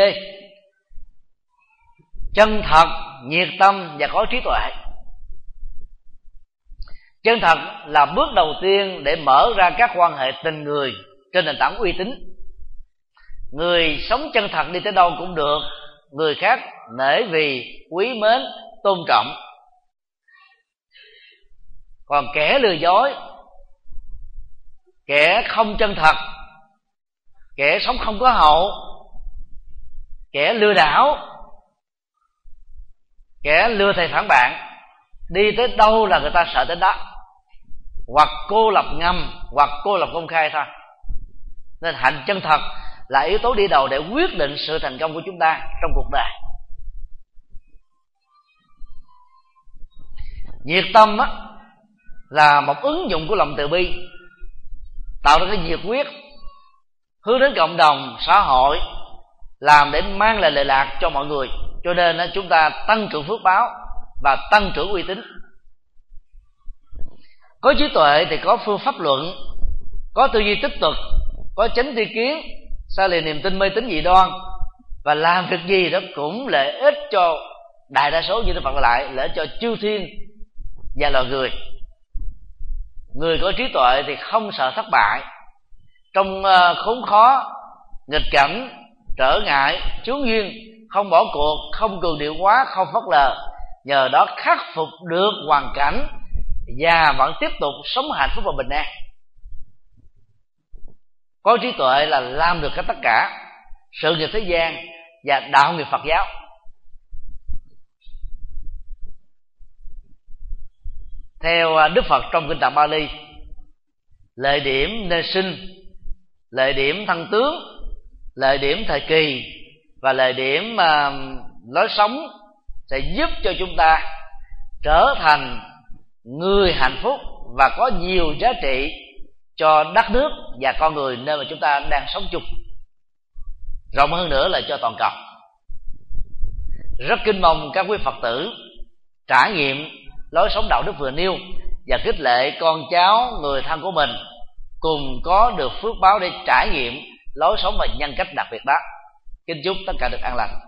A: Chân thật, nhiệt tâm và có trí tuệ. Chân thật là bước đầu tiên để mở ra các quan hệ tình người trên nền tảng uy tín. Người sống chân thật đi tới đâu cũng được, người khác nể vì quý mến, tôn trọng còn kẻ lừa dối, kẻ không chân thật, kẻ sống không có hậu, kẻ lừa đảo, kẻ lừa thầy phản bạn, đi tới đâu là người ta sợ tới đó. Hoặc cô lập ngầm, hoặc cô lập công khai thôi. Nên hạnh chân thật là yếu tố đi đầu để quyết định sự thành công của chúng ta trong cuộc đời. Nhiệt tâm á là một ứng dụng của lòng từ bi, tạo ra cái nhiệt quyết hướng đến cộng đồng, xã hội, làm để mang lại lợi lạc cho mọi người. Cho nên chúng ta tăng trưởng phước báo và tăng trưởng uy tín. Có trí tuệ thì có phương pháp luận, có tư duy tích cực, có chánh tri kiến, xa lìa niềm tin mê tín dị đoan. Và làm việc gì đó cũng lợi ích cho đại đa số như đức phật lại, lợi ích cho chư thiên và loài người người có trí tuệ thì không sợ thất bại. Trong ờ, khốn khó, nghịch cảnh, trở ngại, chướng duyên, không bỏ cuộc, không cường điệu quá, không phớt lờ, nhờ đó khắc phục được hoàn cảnh và vẫn tiếp tục sống hạnh phúc và bình an. Có trí tuệ là làm được hết tất cả, sự nghiệp thế gian và đạo nghiệp phật giáo. Theo à, đức phật trong kinh tạng bali lợi điểm nơi sinh lợi điểm thân tướng lợi điểm thời kỳ và lợi điểm uh, lối sống sẽ giúp cho chúng ta trở thành người hạnh phúc và có nhiều giá trị cho đất nước và con người nơi mà chúng ta đang sống chung. Rộng hơn nữa là cho toàn cầu. Rất kinh mong các quý phật tử trải nghiệm lối sống đạo đức vừa nêu và khích lệ con cháu, người thân của mình cùng có được phước báo để trải nghiệm lối sống và nhân cách đặc biệt đó. Kính chúc tất cả được an lành.